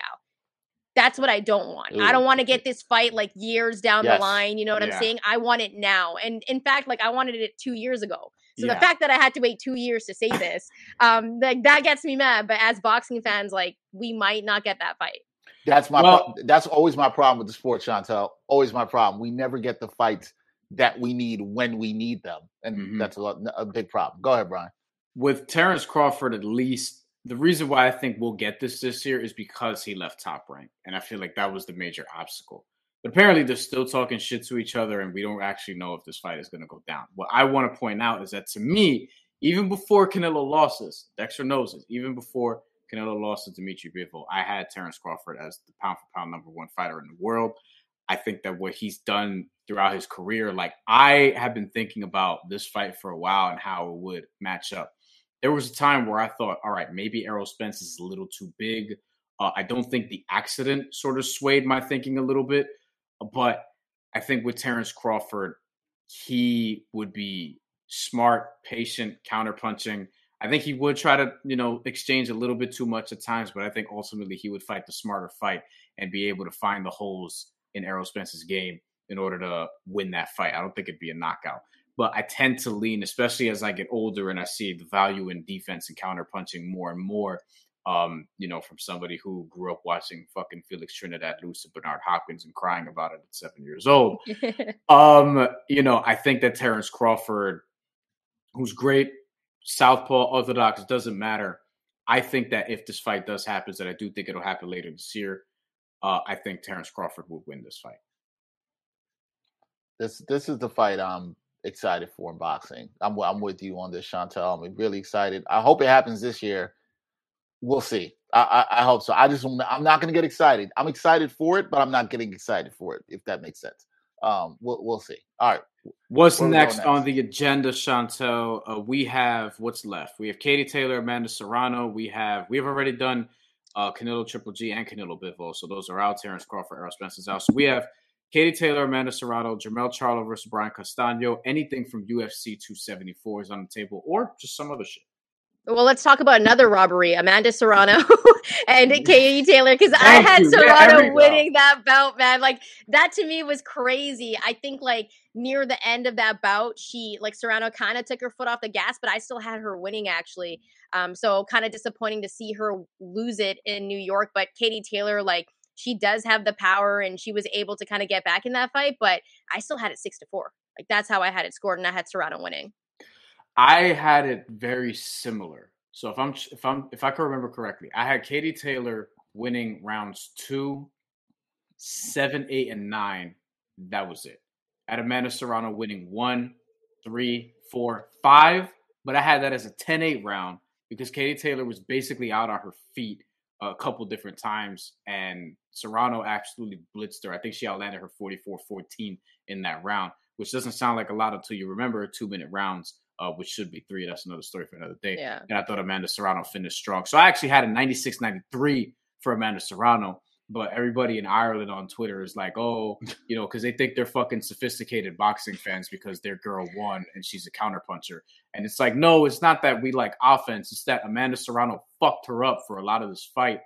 That's what I don't want. I don't want to get this fight like years down Yes. the line. You know what Yeah. I'm saying? I want it now. And in fact, like I wanted it two years ago. So Yeah. the fact that I had to wait two years to say this, um, like that gets me mad. But as boxing fans, like we might not get that fight. That's my. Well- pro- that's always my problem with the sport, Chantel. Always my problem. We never get the fights that we need when we need them, and Mhm. that's a, lot, a big problem. Go ahead, Brian. with Terrence Crawford, at least the reason why I think we'll get this this year is because he left top rank, and I feel like that was the major obstacle. But apparently, they're still talking shit to each other, and we don't actually know if this fight is going to go down. What I want to point out is that to me, even before Canelo lost this, Dexter knows this. Even before Canelo lost to Dmitry Bivol, I had Terrence Crawford as the pound for pound number one fighter in the world. I think that what he's done throughout his career, like I have been thinking about this fight for a while and how it would match up. There was a time where I thought, all right, maybe Errol Spence is a little too big. Uh, I don't think the accident sort of swayed my thinking a little bit, but I think with Terrence Crawford, he would be smart, patient, counterpunching. I think he would try to, you know, exchange a little bit too much at times, but I think ultimately he would fight the smarter fight and be able to find the holes in Errol Spence's game in order to win that fight. I don't think it'd be a knockout. But I tend to lean, especially as I get older and I see the value in defense and counterpunching more and more. Um, you know, from somebody who grew up watching fucking Felix Trinidad lose to Bernard Hopkins and crying about it at seven years old. <laughs> Um, you know, I think that Terrence Crawford, who's great, southpaw, orthodox, doesn't matter. I think that if this fight does happen, that I do think it'll happen later this year. Uh, I think Terrence Crawford will win this fight. This this is the fight I'm excited for in boxing. I'm I'm with you on this, Chantel. I'm really excited. I hope it happens this year. We'll see. I I, I hope so. I just I'm not going to get excited. I'm excited for it, but I'm not getting excited for it. If that makes sense. Um, we'll we'll see. All right. What's Where we going next, next? on the agenda, Chantel? Uh, we have what's left. We have Katie Taylor, Amanda Serrano. We have we have already done uh, Canelo Triple G and Canelo Bivol, so those are out. Terrence Crawford, Errol Spencer's out. So we have Katie Taylor, Amanda Serrano, Jermell Charlo versus Brian Castano. Anything from UFC 274 is on the table, or just some other shit. Well, let's talk about another robbery: Amanda Serrano <laughs> and Katie Taylor. Because I had you. Yeah, Serrano go. winning that bout, man. Like that to me was crazy. I think like near the end of that bout, she like Serrano kind of took her foot off the gas, but I still had her winning actually. Um, so kind of disappointing to see her lose it in New York. But Katie Taylor, like she does have the power, and she was able to kind of get back in that fight. But I still had it six to four. Like that's how I had it scored, and I had Serrano winning. I had it very similar. So if I'm if I'm if I can remember correctly, I had Katie Taylor winning rounds two, seven, eight, and nine. That was it. Had Amanda Serrano winning one, three, four, five, but I had that as a 10-8 round because Katie Taylor was basically out on her feet a couple different times, and Serrano absolutely blitzed her. I think she outlanded her 44-14 in that round, which doesn't sound like a lot until you remember two-minute rounds uh, which should be three. That's another story for another day. Yeah. And I thought Amanda Serrano finished strong. So I actually had a 96 93 for Amanda Serrano. but everybody in Ireland on Twitter is like, oh, <laughs> you know, because they think they're fucking sophisticated boxing fans because their girl won and she's a counterpuncher. And it's like, no, it's not that we like offense. It's that Amanda Serrano fucked her up for a lot of this fight.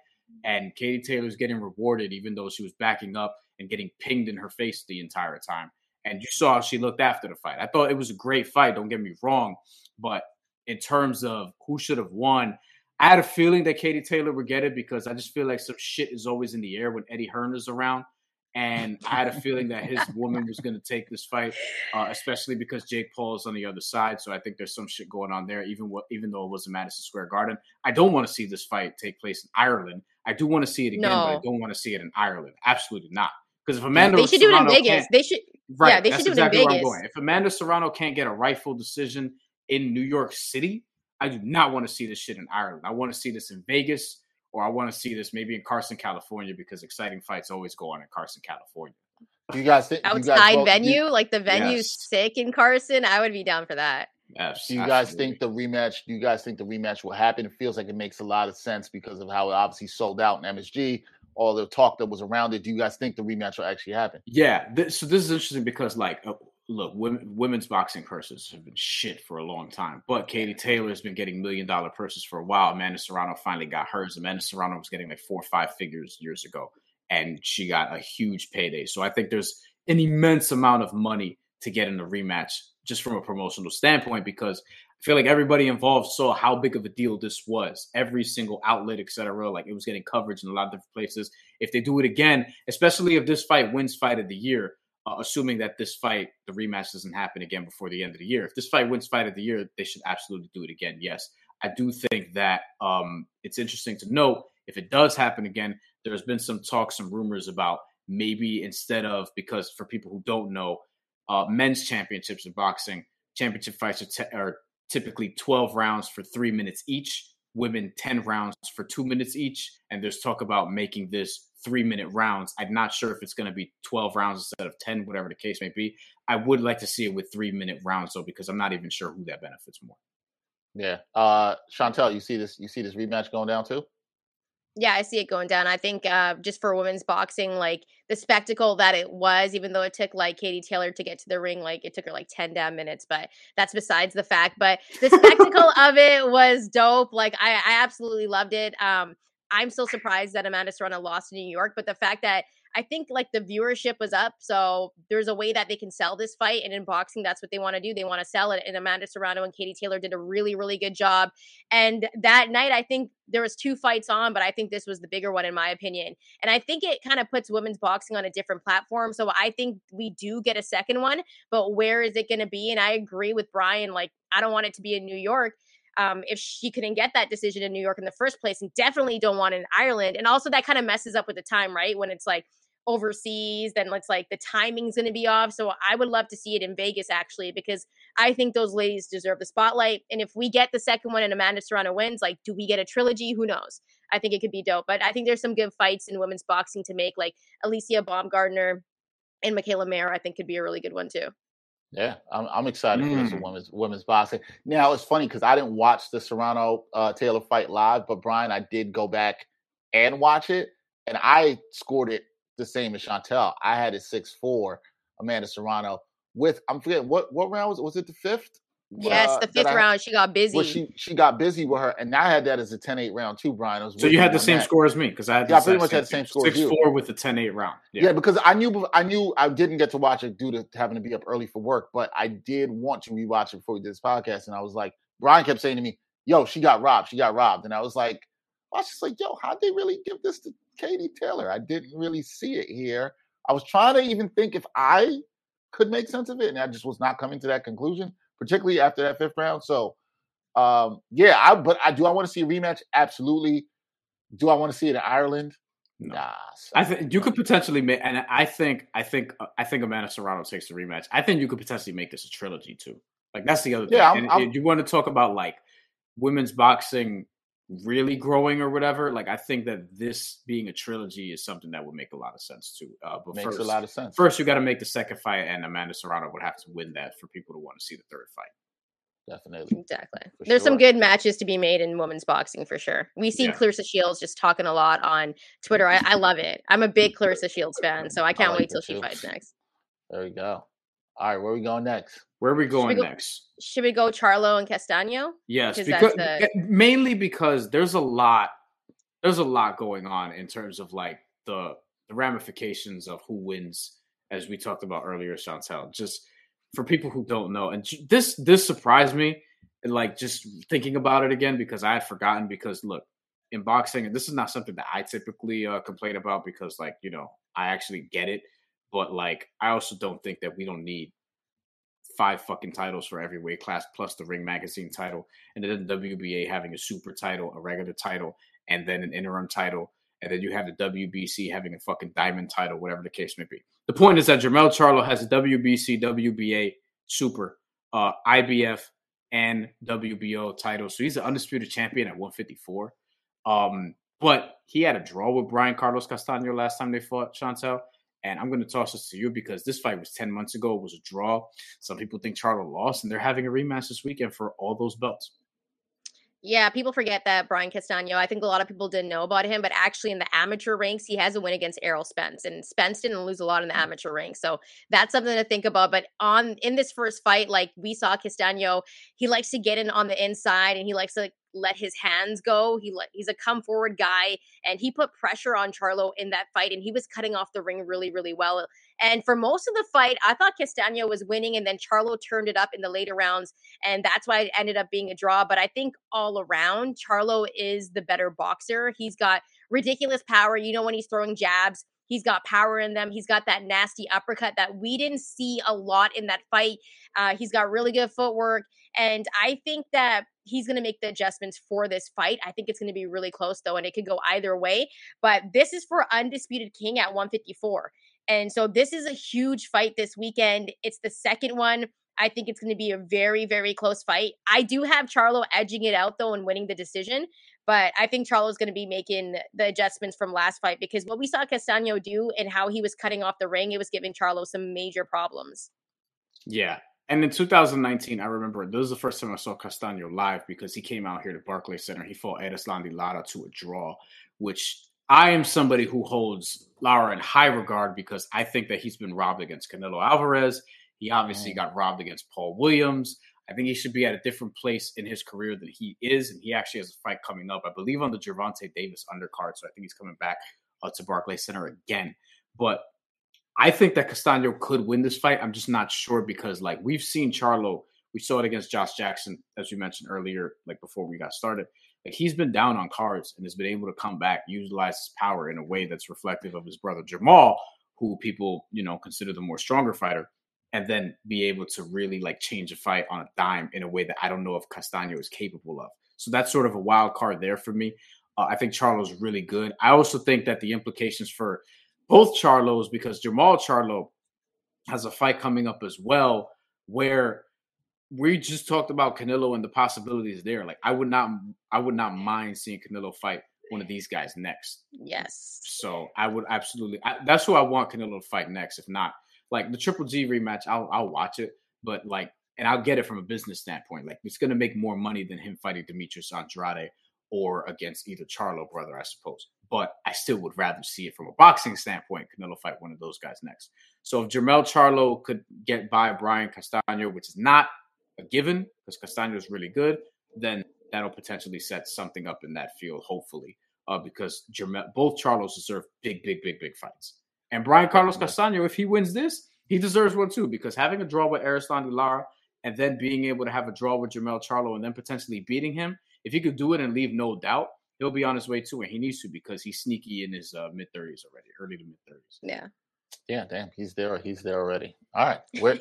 And Katie Taylor's getting rewarded, even though she was backing up and getting pinged in her face the entire time. And you saw how she looked after the fight. I thought it was a great fight, don't get me wrong. But in terms of who should have won, I had a feeling that Katie Taylor would get it because I just feel like some shit is always in the air when Eddie Hearn is around. And I had a feeling that his woman was going to take this fight, uh, especially because Jake Paul is on the other side. So I think there's some shit going on there, even what, even though it was in Madison Square Garden. I don't want to see this fight take place in Ireland. I do want to see it again, no. but I don't want to see it in Ireland. Absolutely not. Because if Amanda they should Serrano do it in Vegas. They should right, yeah, they should do exactly it in Vegas. If Amanda Serrano can't get a rightful decision in New York City, I do not want to see this shit in Ireland. I want to see this in Vegas or I want to see this maybe in Carson, California, because exciting fights always go on in Carson, California. You guys think outside venue, you, like the venue's yes. sick in Carson? I would be down for that. Yes, do you guys think the rematch? Do you guys think the rematch will happen? It feels like it makes a lot of sense because of how it obviously sold out in MSG, all the talk that was around it. Do you guys think the rematch will actually happen? Yeah. This, so this is interesting because, like, uh, look, women, women's boxing purses have been shit for a long time. But Katie Taylor has been getting million dollar purses for a while. Amanda Serrano finally got hers. Amanda Serrano was getting like four or five figures years ago, and she got a huge payday. So I think there's an immense amount of money to get in the rematch just from a promotional standpoint because I feel like everybody involved saw how big of a deal this was. Every single outlet, etc., like it was getting coverage in a lot of different places. If they do it again, especially if this fight wins fight of the year, uh, assuming that this fight, the rematch doesn't happen again before the end of the year. If this fight wins fight of the year, they should absolutely do it again. Yes, I do think that um, it's interesting to note if it does happen again, there's been some talk, some rumors about maybe instead of because for people who don't know, uh, men's championships in boxing, championship fights are, are typically 12 rounds for three minutes each women 10 rounds for two minutes each. And there's talk about making this three minute rounds. I'm not sure if it's going to be 12 rounds instead of 10, whatever the case may be. I would like to see it with three minute rounds though, because I'm not even sure who that benefits more. Yeah. Uh Chantel, you see this you see this rematch going down too? Yeah, I see it going down. I think uh, just for women's boxing, like the spectacle that it was, even though it took like Katie Taylor to get to the ring, like it took her like 10 damn minutes, but that's besides the fact. But the spectacle of it was dope. Like I, I absolutely loved it. Um, I'm still surprised that Amanda Serrano lost in New York, but the fact that I think like the viewership was up, so there's a way that they can sell this fight. And in boxing, that's what they want to do. They want to sell it. And Amanda Serrano and Katie Taylor did a really, really good job. And that night, I think there was two fights on, but I think this was the bigger one in my opinion. And I think it kind of puts women's boxing on a different platform. So I think we do get a second one, but where is it going to be? And I agree with Brian. Like, I don't want it to be in New York um, if she couldn't get that decision in New York in the first place, and definitely don't want it in Ireland. And also, that kind of messes up with the time, right? When it's like overseas, then it's like the timing's going to be off. So I would love to see it in Vegas actually, because I think those ladies deserve the spotlight. And if we get the second one and Amanda Serrano wins, like, do we get a trilogy? Who knows? I think it could be dope. But I think there's some good fights in women's boxing to make, like Alicia Baumgardner and Mikaela Mayer. I think could be a really good one too. Yeah, I'm, I'm excited mm. for this mm. women's women's boxing. Now it's funny because I didn't watch the Serrano uh, Taylor fight live, but Brian, I did go back and watch it, and I scored it the same as Chantel. I had it six four, Amanda Serrano. With I'm forgetting what what round was it? Was it the fifth? Yes, uh, the fifth round. She got busy. Well, she she got busy with her, and I had that as a 10-8 round too, Brian. so you had the same that. score as me because I had yeah, I pretty much had the same score. Six four with the 10-8 round. Yeah. yeah. because I knew I knew I didn't get to watch it due to having to be up early for work, but I did want to rewatch it before we did this podcast, and I was like, Brian kept saying to me, "Yo, she got robbed. She got robbed," and I was like, I was just like, "Yo, how'd they really give this to Katie Taylor?" I didn't really see it here. I was trying to even think if I could make sense of it, and I just was not coming to that conclusion particularly after that fifth round. So, um, yeah, I but I do I want to see a rematch? Absolutely. Do I want to see it in Ireland? No. Nah, I think you could potentially make, and I think, I think, uh, I think Amanda Serrano takes the rematch. I think you could potentially make this a trilogy too. Like that's the other thing. Yeah, I'm, I'm, you want to talk about like women's boxing really growing or whatever, like I think that this being a trilogy is something that would make a lot of sense too. Uh, but makes first, a lot of sense. First, you got to make the second fight, and Amanda Serrano would have to win that for people to want to see the third fight. definitely. Exactly. For There's some good matches to be made in women's boxing for sure. We see Yeah. Claressa Shields just talking a lot on Twitter. I, I love it. I'm a big <laughs> Claressa Shields fan, so I can't like wait her till she too. fights next. There we go. All right, where we going next? Where are we going go- next? Should we go Charlo and Castano? Yes, Because because that's eh, mainly because there's a lot there's a lot going on in terms of like the the ramifications of who wins, as we talked about earlier, Chantel. Just for people who don't know, and this this surprised me, and like just thinking about it again because I had forgotten. Because look, in boxing, and this is not something that I typically uh, complain about because like you know I actually get it, but like I also don't think that we don't need five fucking titles for every weight class plus the ring magazine title and then the WBA having a super title, a regular title, and then an interim title, and then you have the WBC having a fucking diamond title, whatever the case may be. The point is that Jermell Charlo has a WBC, WBA, super, uh, IBF, and WBO title, so he's the undisputed champion at 154. Um, but he had a draw with Brian Carlos Castaño last time they fought, Chantel. And I'm going to toss this to you because this fight was 10 months ago. It was a draw. Some people think Charlo lost, and they're having a rematch this weekend for all those belts. Yeah, people forget that Brian Castano. I think a lot of people didn't know about him, but actually in the amateur ranks, he has a win against Errol Spence, and Spence didn't lose a lot in the mm. amateur ranks, so that's something to think about. But on in this first fight, like we saw Castano, he likes to get in on the inside, and he likes to let his hands go. He like he's a come forward guy, and he put pressure on Charlo in that fight, and he was cutting off the ring really, really well. And for most of the fight, I thought Castano was winning, and then Charlo turned it up in the later rounds and that's why it ended up being a draw. But I think all around, Charlo is the better boxer. He's got ridiculous power. You know, when he's throwing jabs, he's got power in them. He's got that nasty uppercut that we didn't see a lot in that fight. Uh, he's got really good footwork. And I think that he's going to make the adjustments for this fight. I think it's going to be really close, though, and it could go either way. But this is for Undisputed King at 154. And so this is a huge fight this weekend. It's the second one. I think it's going to be a very, very close fight. I do have Charlo edging it out though and winning the decision, but I think Charlo's going to be making the adjustments from last fight because what we saw Castano do and how he was cutting off the ring, it was giving Charlo some major problems. Yeah. And in 2019, I remember this was the first time I saw Castaño live because he came out here to Barclays Center. He fought Erislandy Lara to a draw, which I am somebody who holds Lara in high regard because I think that he's been robbed against Canelo Alvarez. He obviously Mm. got robbed against Paul Williams. I think he should be at a different place in his career than he is, and he actually has a fight coming up, I believe, on the Gervonta Davis undercard. So I think he's coming back uh, to Barclays Center again. But I think that Castaño could win this fight. I'm just not sure because, like, we've seen Charlo. We saw it against Josh Jackson, as we mentioned earlier, like before we got started. Like, he's been down on cards and has been able to come back, utilize his power in a way that's reflective of his brother Jermall, who people, you know, consider the more stronger fighter, and then be able to really like change a fight on a dime in a way that I don't know if Castaño is capable of. So that's sort of a wild card there for me. Uh, I think Charlo's really good. I also think that the implications for both Charlos, because Jermall Charlo has a fight coming up as well, where we just talked about Canelo and the possibilities there. Like I would not, I would not mind seeing Canelo fight one of these guys next. Yes. So I would absolutely. I, that's who I want Canelo to fight next. If not, like the Triple G rematch, I'll I'll watch it, but like, and I'll get it from a business standpoint. Like it's going to make more money than him fighting Demetrius Andrade or against either Charlo brother, I suppose. But I still would rather see it from a boxing standpoint. Canelo fight one of those guys next. So if Jermell Charlo could get by Brian Castaño, which is not a given because Castaño is really good, then that'll potentially set something up in that field, hopefully. Uh, because Jermell, both Charlos deserve big, big, big, big fights. And Brian Carlos Castaño, if he wins this, he deserves one too. Because having a draw with Erislandy Lara and then being able to have a draw with Jermell Charlo and then potentially beating him, if he could do it and leave no doubt, he'll be on his way too. And he needs to because he's sneaky in his uh, mid thirties already, early to mid thirties. Yeah. Yeah, damn, he's there. He's there already. All right, <laughs> where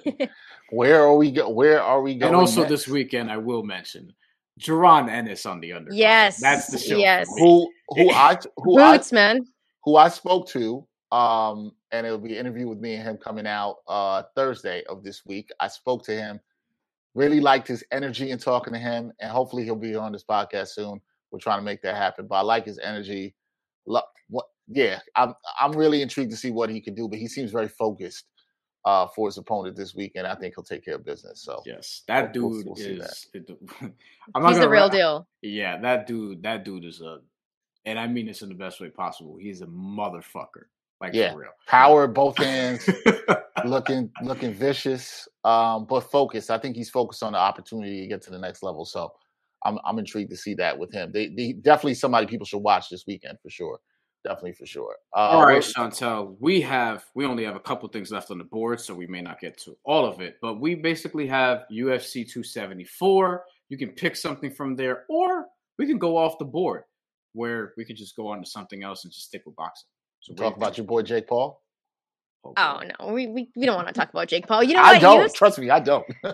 where are we go? Where are we going? And also next? this weekend, I will mention Jaron Ennis on the under. Yes, that's the show. yes. who who <laughs> I who I man. who I spoke to, um, and it'll be an interview with me and him coming out uh Thursday of this week. I spoke to him, really liked his energy in talking to him, and hopefully he'll be on this podcast soon. We're trying to make that happen, but I like his energy. Lo- what? Yeah, I'm I'm really intrigued to see what he can do, but he seems very focused uh, for his opponent this weekend. I think he'll take care of business. So yes, that we'll- dude we'll see is. <laughs> I'm not He's the gonna real lie- deal. Yeah, that dude. That dude is a, and I mean this in the best way possible. He's a motherfucker. Like Yeah. for real. power, both hands, <laughs> looking looking vicious, um, but focused. I think he's focused on the opportunity to get to the next level. So I'm I'm intrigued to see that with him. They, they definitely somebody people should watch this weekend for sure. Definitely for sure. Uh, All right, Chantel. We have we only have a couple things left on the board, so we may not get to all of it. But we basically have UFC 274. You can pick something from there, or we can go off the board where we could just go on to something else and just stick with boxing. So talk about your boy Jake Paul. Oh no, we, we, we don't want to talk about Jake Paul. You know I what? don't UFC trust me. I don't. <laughs> I,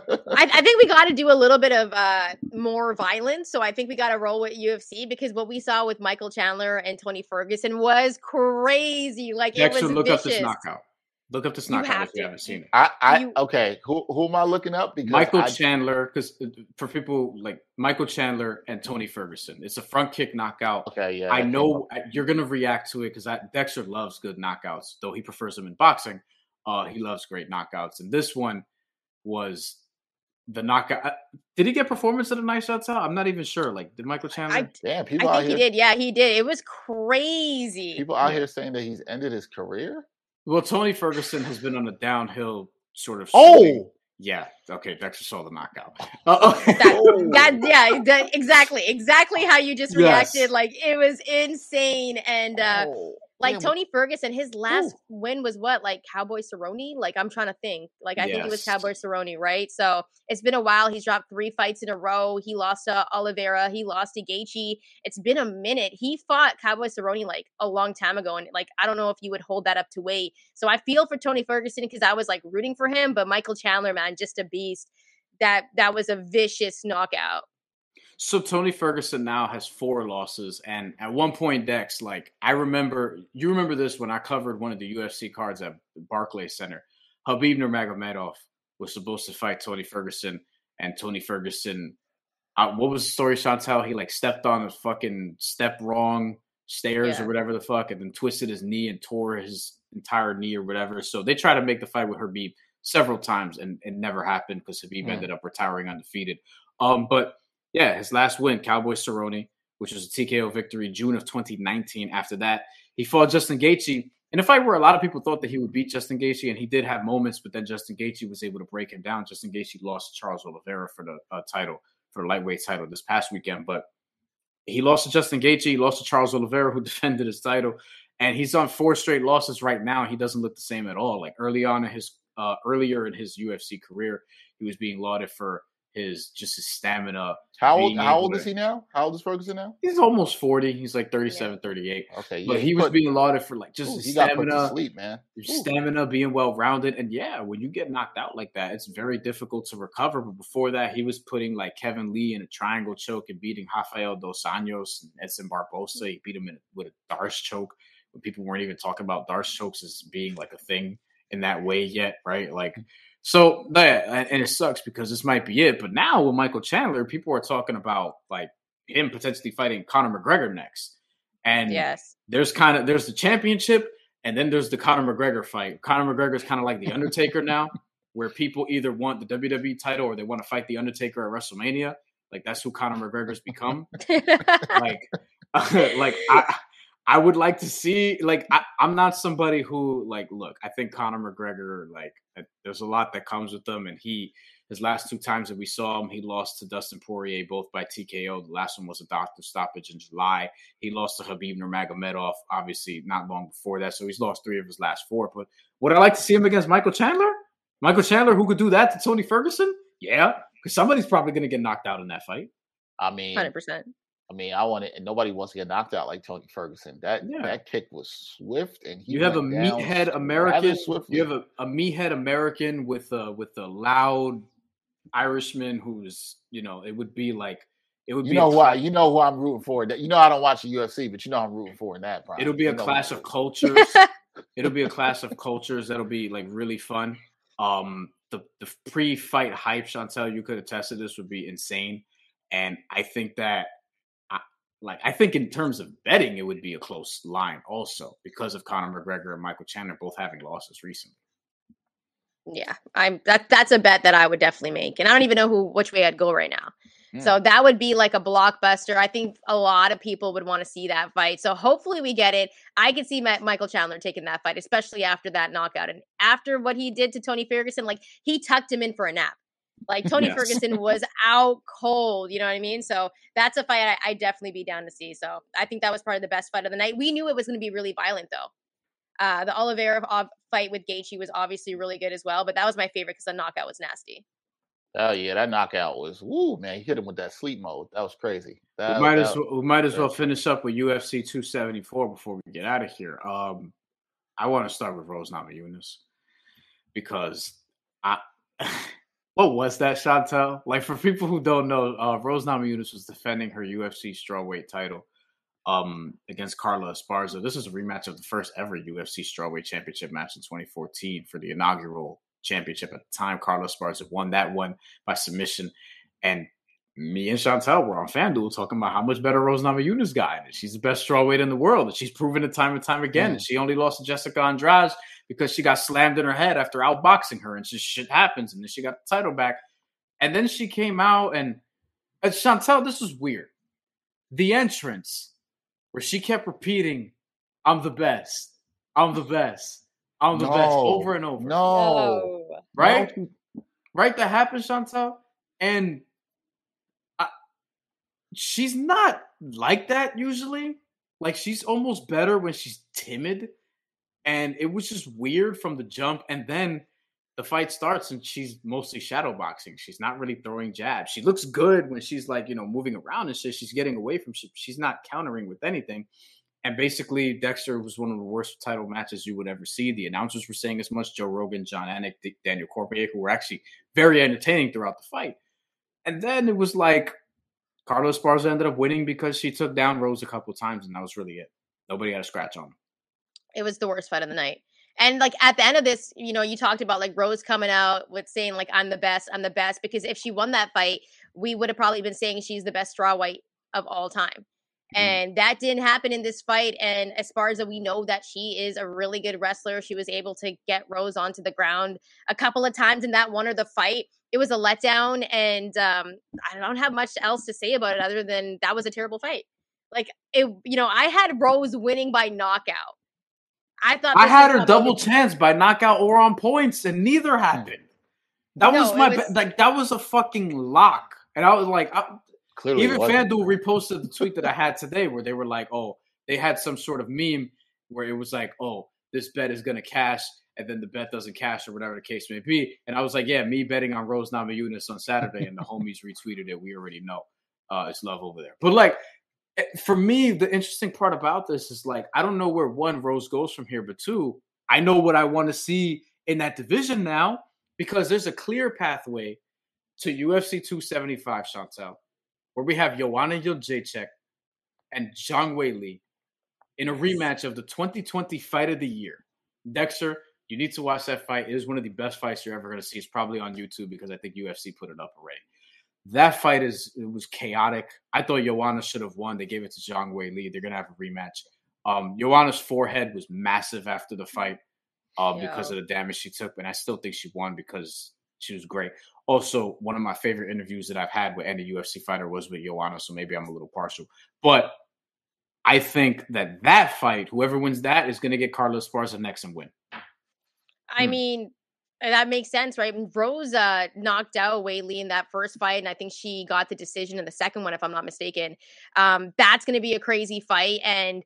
I think we got to do a little bit of uh, more violence. So I think we got to roll with UFC because what we saw with Michael Chandler and Tony Ferguson was crazy. Like it Dexter, was look vicious. up this knockout. Look up this You knockout have if you to. haven't seen it. I, I You- okay. Who who am I looking up? Because Michael I, Chandler, because for people like Michael Chandler and Tony Ferguson, it's a front kick knockout. okay, yeah. I that know. I- you're gonna react to it because Dexter loves good knockouts, though he prefers them in boxing. Uh, he loves great knockouts, and this one was the knockout. uh, Did he get performance of the night shots out? I'm not even sure. Like, did Michael Chandler? I, Damn, people I out think he did. Yeah, he did. It was crazy. People out Yeah. here saying that he's ended his career. Well, Tony Ferguson has been on a downhill sort of. Oh, yeah. Okay, Dexter saw the knockout. <laughs> Uh, okay. that, that <laughs> yeah that, exactly exactly how you just Yes. reacted like it was insane and uh oh, like damn, tony ferguson his last win was what? Like cowboy cerrone? Like i'm trying to think. Like i think it was Yes. cowboy cerrone right? So it's been a while. He's dropped three fights in a row. He lost to oliveira. He lost to Gaethje. it's been a minute. He fought cowboy cerrone like a long time ago and like i don't know if you would hold that up to weight. So i feel for tony ferguson because i was like rooting for him but michael chandler man just a beast. That that was a vicious knockout. So Tony Ferguson now has four losses, and at one point, Dex, like I remember, you remember this when I covered one of the UFC cards at Barclays Center. Khabib Nurmagomedov was supposed to fight Tony Ferguson, and Tony Ferguson, uh, what was the story, Chantel? He like stepped on a fucking step wrong stairs Yeah. or whatever the fuck, and then twisted his knee and tore his entire knee or whatever. So they tried to make the fight with Khabib several times, and it never happened because Khabib Mm. ended up retiring undefeated. Um, but yeah, his last win, Cowboy Cerrone, which was a TKO victory, June of 2019. After that, he fought Justin Gaethje in a fight where a lot of people thought that he would beat Justin Gaethje, and he did have moments, but then Justin Gaethje was able to break him down. Justin Gaethje lost to Charles Oliveira for the uh, title, for the lightweight title this past weekend, but he lost to Justin Gaethje, he lost to Charles Oliveira, who <laughs> defended his title, and he's on four straight losses right now. He doesn't look the same at all. Like early on in his uh, earlier in his UFC career, he was being lauded for his just his stamina. how old? How old to- is he now? How old is Ferguson now? He's almost 40. He's like 37, 38. Okay, But yeah, he was put- being lauded for like just ooh, his he got put to stamina, sleep, man. your Ooh. stamina being well rounded. And yeah, when you get knocked out like that, it's very difficult to recover. But before that, he was putting like Kevin Lee in a triangle choke and beating Rafael Dos Anjos and Edson Barbosa. He beat him in, with a Darce choke when people weren't even talking about Darce chokes as being like a thing in that way yet, right? Like, so that and it sucks because this might be it. But now with Michael Chandler, people are talking about like him potentially fighting Conor McGregor next. And Yes. there's kind of there's the championship and then there's the Conor McGregor fight. Conor McGregor is kind of like the Undertaker now, <laughs> where people either want the WWE title or they want to fight the Undertaker at WrestleMania. Like that's who Conor McGregor's become. <laughs> like, <laughs> like I, I would like to see. Like I, I'm not somebody who like look. I think Conor McGregor like there's a lot that comes with them, and he his last two times that we saw him, he lost to Dustin Poirier both by TKO. The last one was a doctor stoppage in July. He lost to Khabib Nurmagomedov, obviously not long before that. So he's lost three of his last four. But would I like to see him against Michael Chandler? Michael Chandler, who could do that to Tony Ferguson? Yeah, because somebody's probably going to get knocked out in that fight. I mean, Hundred percent. I mean, I want it, and nobody wants to get knocked out like Tony Ferguson. That Yeah. that kick was swift, and he you have a meathead American. You have a, a meathead American with a with a loud Irishman who's you know it would be like it would you know why? You know who I'm rooting for. That you know I don't watch the UFC, but you know I'm rooting for in that. Brian. It'll be a You know clash of cultures. <laughs> It'll be a clash of cultures that'll be like really fun. Um, the the pre-fight hype, Chantel, you could attest to this, would be insane. And I think that, like, I think in terms of betting, it would be a close line also because of Conor McGregor and Michael Chandler both having losses recently. Yeah, I'm that that's a bet that I would definitely make. And I don't even know who which way I'd go right now. Hmm. So that would be like a blockbuster. I think a lot of people would want to see that fight. So hopefully we get it. I could see Michael Chandler taking that fight, especially after that knockout and after what he did to Tony Ferguson. Like he tucked him in for a nap. Like Tony Yes. Ferguson was out cold. You know what I mean? So that's a fight I, I'd definitely be down to see. So I think that was probably the best fight of the night. We knew it was going to be really violent though. Uh, the Oliveira fight with Gaethje was obviously really good as well, but that was my favorite because the knockout was nasty. Oh yeah, that knockout was woo man. He hit him with that sleep mode. That was crazy. That, we might that- as well, we might as well finish up with UFC 274 before we get out of here. Um, I want to start with Rose Namajunas because I. <sighs> What was that, Chantel? Like for people who don't know, uh, Rose Namajunas was defending her UFC strawweight title um, against Carla Esparza. This is a rematch of the first ever UFC strawweight championship match in 2014 for the inaugural championship. At the time, Carla Esparza won that one by submission, and me and Chantel were on FanDuel talking about how much better Rose Namajunas got. And she's the best strawweight in the world. And she's proven it time and time again. And she only lost to Jessica Andrade because she got slammed in her head after outboxing her. And just shit happens. And then she got the title back. And then she came out and, and Chantel, this was weird. The entrance where she kept repeating, I'm the best. I'm the best. I'm the best over and over. No, Right? No. right that happened, Chantel. and I, she's not like that usually. Like she's almost better when she's timid, and it was just weird from the jump. And then the fight starts, and she's mostly shadow boxing. She's not really throwing jabs. She looks good when she's like you know moving around and shit. She's getting away from shit. She's not countering with anything. And basically, Dexter was one of the worst title matches you would ever see. The announcers were saying as much. Joe Rogan, Jon Anik, Daniel Cormier, who were actually very entertaining throughout the fight. And then it was like Carlos Esparza ended up winning because she took down Rose a couple times, and that was really it. Nobody had a scratch on him. It was the worst fight of the night. And like at the end of this, you know, you talked about like Rose coming out with saying like I'm the best, I'm the best because if she won that fight, we would have probably been saying she's the best strawweight of all time. Mhm. And that didn't happen in this fight. And as far as we know that she is a really good wrestler. She was able to get Rose onto the ground a couple of times in that one or the fight. It was a letdown, and um, I don't have much else to say about it other than that was a terrible fight. Like it, you know, I had Rose winning by knockout. I thought I had was her double chance by knockout or on points, and neither happened. That was my it was- like that was a fucking lock, and I was like, I, Clearly, even. FanDuel reposted the tweet that I had today where they were like, oh, they had some sort of meme where it was like, oh, this bet is gonna cash, and then the bet doesn't cash or whatever the case may be. And I was like, yeah, me betting on Rose Namajunas on Saturday, and the <laughs> homies retweeted it. We already know uh, it's love over there. But like Eh, for me, the interesting part about this is like I don't know where one Rose goes from here, but two, I know what I want to see in that division now because there's a clear pathway to UFC 275, Chantel, where we have Joanna Jędrzejczyk and Zhang Weili in a rematch of the 2020 Fight of the Year. Dexter, you need to watch that fight. It is one of the best fights you're ever going to see. It's probably on YouTube because I think UFC put it up already. That fight is it was chaotic. I thought Joanna should have won. They gave it to Zhang Weili. They're gonna have a rematch. Um, Joanna's forehead was massive after the fight um, because of the damage she took, and I still think she won because she was great. Also, one of my favorite interviews that I've had with any UFC fighter was with Joanna, so maybe I'm a little partial. But I think that that fight, whoever wins that, is going to get Carlos Esparza next and win. I Hmm. mean, uh, that makes sense, right? Rose uh, knocked out Weili in that first fight, and I think she got the decision in the second one, if I'm not mistaken. Um, that's going to be a crazy fight, and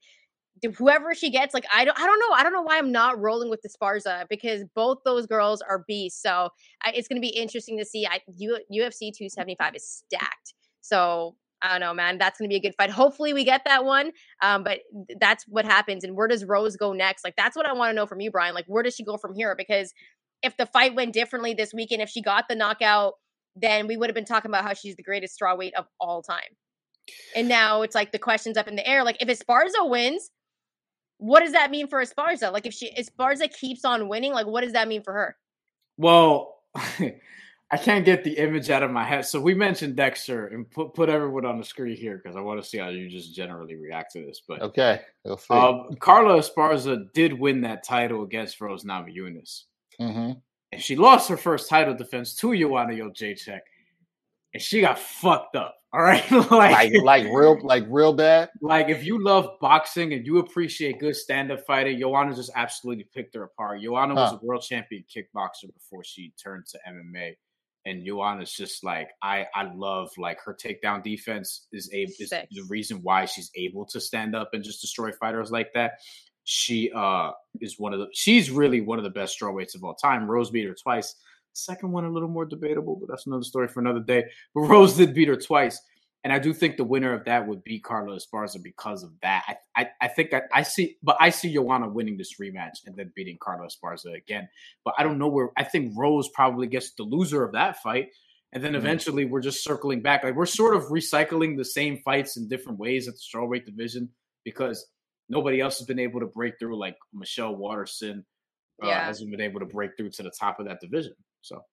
whoever she gets, like I don't, I don't know, I don't know why I'm not rolling with the Sparza because both those girls are beasts. So I, it's going to be interesting to see. I U, UFC 275 is stacked, so. I don't know, man. That's going to be a good fight. Hopefully, we get that one. Um, but that's what happens. And where does Rose go next? Like, that's what I want to know from you, Brian. Like, where does she go from here? Because if the fight went differently this weekend, if she got the knockout, then we would have been talking about how she's the greatest strawweight of all time. And now it's like the questions up in the air. Like, if Esparza wins, what does that mean for Esparza? Like, if she Esparza keeps on winning, like, what does that mean for her? Well, <laughs> I can't get the image out of my head. So we mentioned Dexter and put put everyone on the screen here because I want to see how you just generally react to this. But Okay, we'll um, Carla Esparza did win that title against Rose Namajunas. Hmm and she lost her first title defense to Joanna Jędrzejczyk, and she got fucked up. <laughs> All right, like, like like real <laughs> like real bad. Like if you love boxing and you appreciate good stand up fighting, Joanna just absolutely picked her apart. Joanna huh. was a world champion kickboxer before she turned to MMA, and Joanna's just like I I love like her takedown defense is a is the reason why she's able to stand up and just destroy fighters like that. She uh is one of the she's really one of the best strawweights of all time. Rose beat her twice. Second one a little more debatable, but that's another story for another day. But <laughs> Rose did beat her twice. And I do think the winner of that would be Carla Esparza because of that. I I, I think I, I, see, but I see Joanna winning this rematch and then beating Carla Esparza again. But I don't know where. I think Rose probably gets the loser of that fight, and then mm-hmm. eventually we're just circling back. Like we're sort of recycling the same fights in different ways at the strawweight division because nobody else has been able to break through. Like Michelle Waterson uh, yeah. hasn't been able to break through to the top of that division. So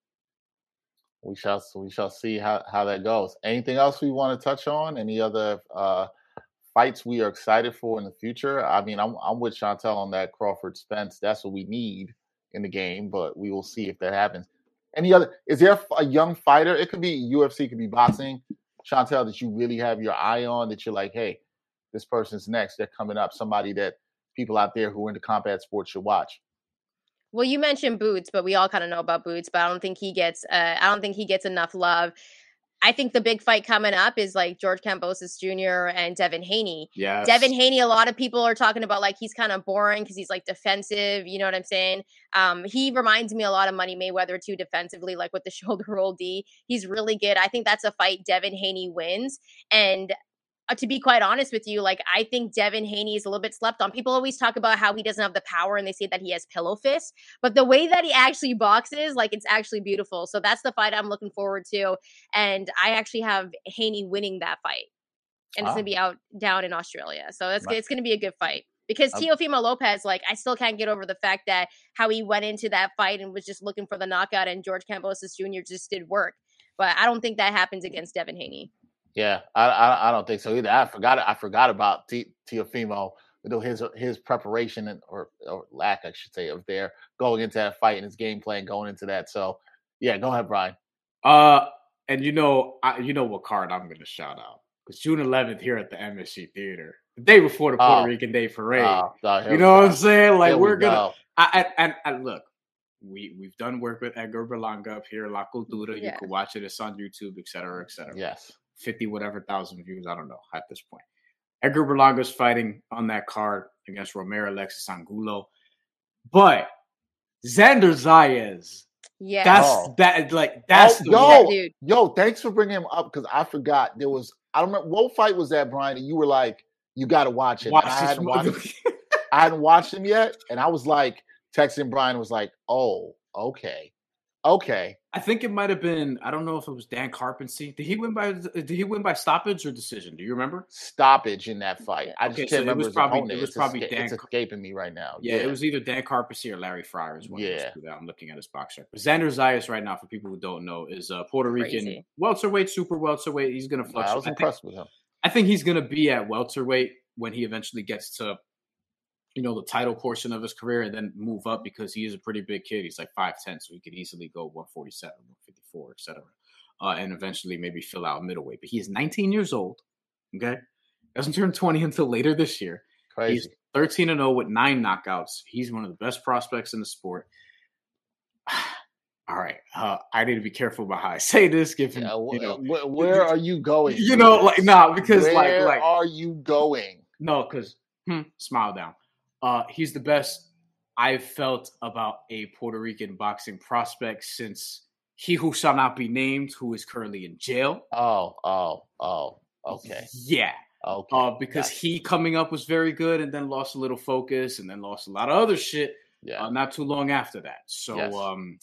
we shall we shall see how, how that goes. Anything else we want to touch on? Any other uh, fights we are excited for in the future? I mean, I'm I'm with Chantel on that Crawford Spence. That's what we need in the game, but we will see if that happens. Any other? Is there a young fighter? It could be UFC, could be boxing. Chantel, that you really have your eye on. That you're like, hey, this person's next. They're coming up. Somebody that people out there who are into combat sports should watch. Well, you mentioned Boots, but we all kind of know about Boots, but I don't think he gets uh, I don't think he gets enough love. I think the big fight coming up is like George Kambosos Jr. and Devin Haney. Yeah. Devin Haney, a lot of people are talking about like he's kind of boring because he's like defensive. You know what I'm saying? Um, he reminds me a lot of Money Mayweather too defensively, like with the <laughs> shoulder roll D. He's really good. I think that's a fight Devin Haney wins. And Uh, to be quite honest with you, like I think Devin Haney is a little bit slept on. People always talk about how he doesn't have the power and they say that he has pillow fists, but the way that he actually boxes, like it's actually beautiful. So that's the fight I'm looking forward to. And I actually have Haney winning that fight. And it's gonna be out down in Australia. So it's it's gonna be a good fight. Because Teofimo Lopez, like, I still can't get over the fact that how he went into that fight and was just looking for the knockout, and George Kambosos Jr. just did work. But I don't think that happens against Devin Haney. Yeah, I, I, I don't think so either. I forgot I forgot about T- Teofimo. You know his his preparation and or, or lack, I should say, of there going into that fight and his game plan going into that. So, yeah, go ahead, Brian. Uh, and you know, I, you know what card I'm going to shout out because June 11th here at the MSG Theater, the day before the Puerto oh. Rican Day Parade. Oh, you know what I'm saying? Like we're we gonna. I, and, and look, we we've done work with Edgar Berlanga up here, La Cultura. Yeah. You can watch it. It's on YouTube, et cetera, et cetera. Yes. 50 whatever thousand views. I don't know at this point. Edgar Berlanga's fighting on that card against Roamer Alexis Angulo. But Xander Zayas. Yeah. That's oh. that like that's oh, yo, dude. yo, thanks for bringing him up because I forgot there was I don't remember what fight was that, Brian, and you were like, you gotta watch it. Watch I, hadn't watched, <laughs> I hadn't watched him yet, and I was like, texting Brian was like, oh, okay. Okay. I think it might have been. I don't know if it was Dan Karpency. Did he win by? Did he win by stoppage or decision? Do you remember? Stoppage in that fight. I just okay, can't so remember it was probably, opponent. It was it's probably esca- Dan. It's escaping me right now. Yeah, yeah, it was either Dan Karpency or Larry Fryers. yeah, I'm looking at his boxer. record. Xander Zayas right now, for people who don't know, is a Puerto Rican Crazy. welterweight, super welterweight. He's going to fluctuate. I was impressed think, with him. I think he's going to be at welterweight when he eventually gets to you know, the title portion of his career and then move up because he is a pretty big kid. He's like 5'10, so he could easily go 147, 154, etc. Uh, and eventually maybe fill out middleweight. But he is 19 years old. Okay. Doesn't turn 20 until later this year. Crazy. He's 13 and 0 with nine knockouts. He's one of the best prospects in the sport. <sighs> All right, uh, I need to be careful about how I say this. Given yeah, you know, where, where are you going? You know, like nah, because where like like are you going? No, because hmm, smile down. Uh, he's the best I've felt about a Puerto Rican boxing prospect since he who shall not be named, who is currently in jail. Oh, oh, oh, okay. Yeah. Okay. Uh, because gotcha. he coming up was very good and then lost a little focus and then lost a lot of other shit. Yeah. Uh, not too long after that. So, yes. um,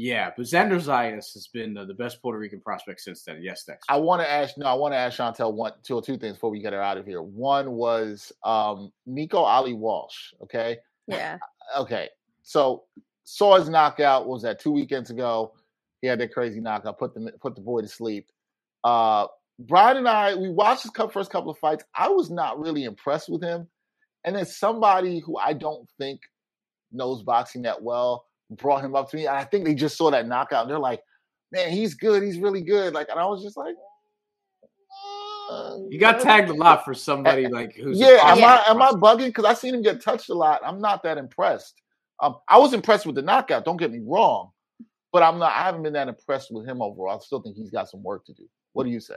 yeah, but Xander Zayas has been uh, the best Puerto Rican prospect since then. Yes, Dex. I want to ask. No, I want to ask Chantel one, two or two things before we get her out of here. One was um, Nico Ali Walsh. Okay. Yeah. Okay. So saw his knockout. was that two weekends ago? He had that crazy knockout. Put the put the boy to sleep. Uh, Brian and I we watched his first couple of fights. I was not really impressed with him. And then somebody who I don't think knows boxing that well brought him up to me. And I think they just saw that knockout and they're like, man, he's good. He's really good. Like, and I was just like, you got tagged a lot for somebody like who's yeah. Am I am I bugging? Because I seen him get touched a lot. I'm not that impressed. Um, I was impressed with the knockout. Don't get me wrong, but I'm not. I haven't been that impressed with him overall. I still think he's got some work to do. What do you say?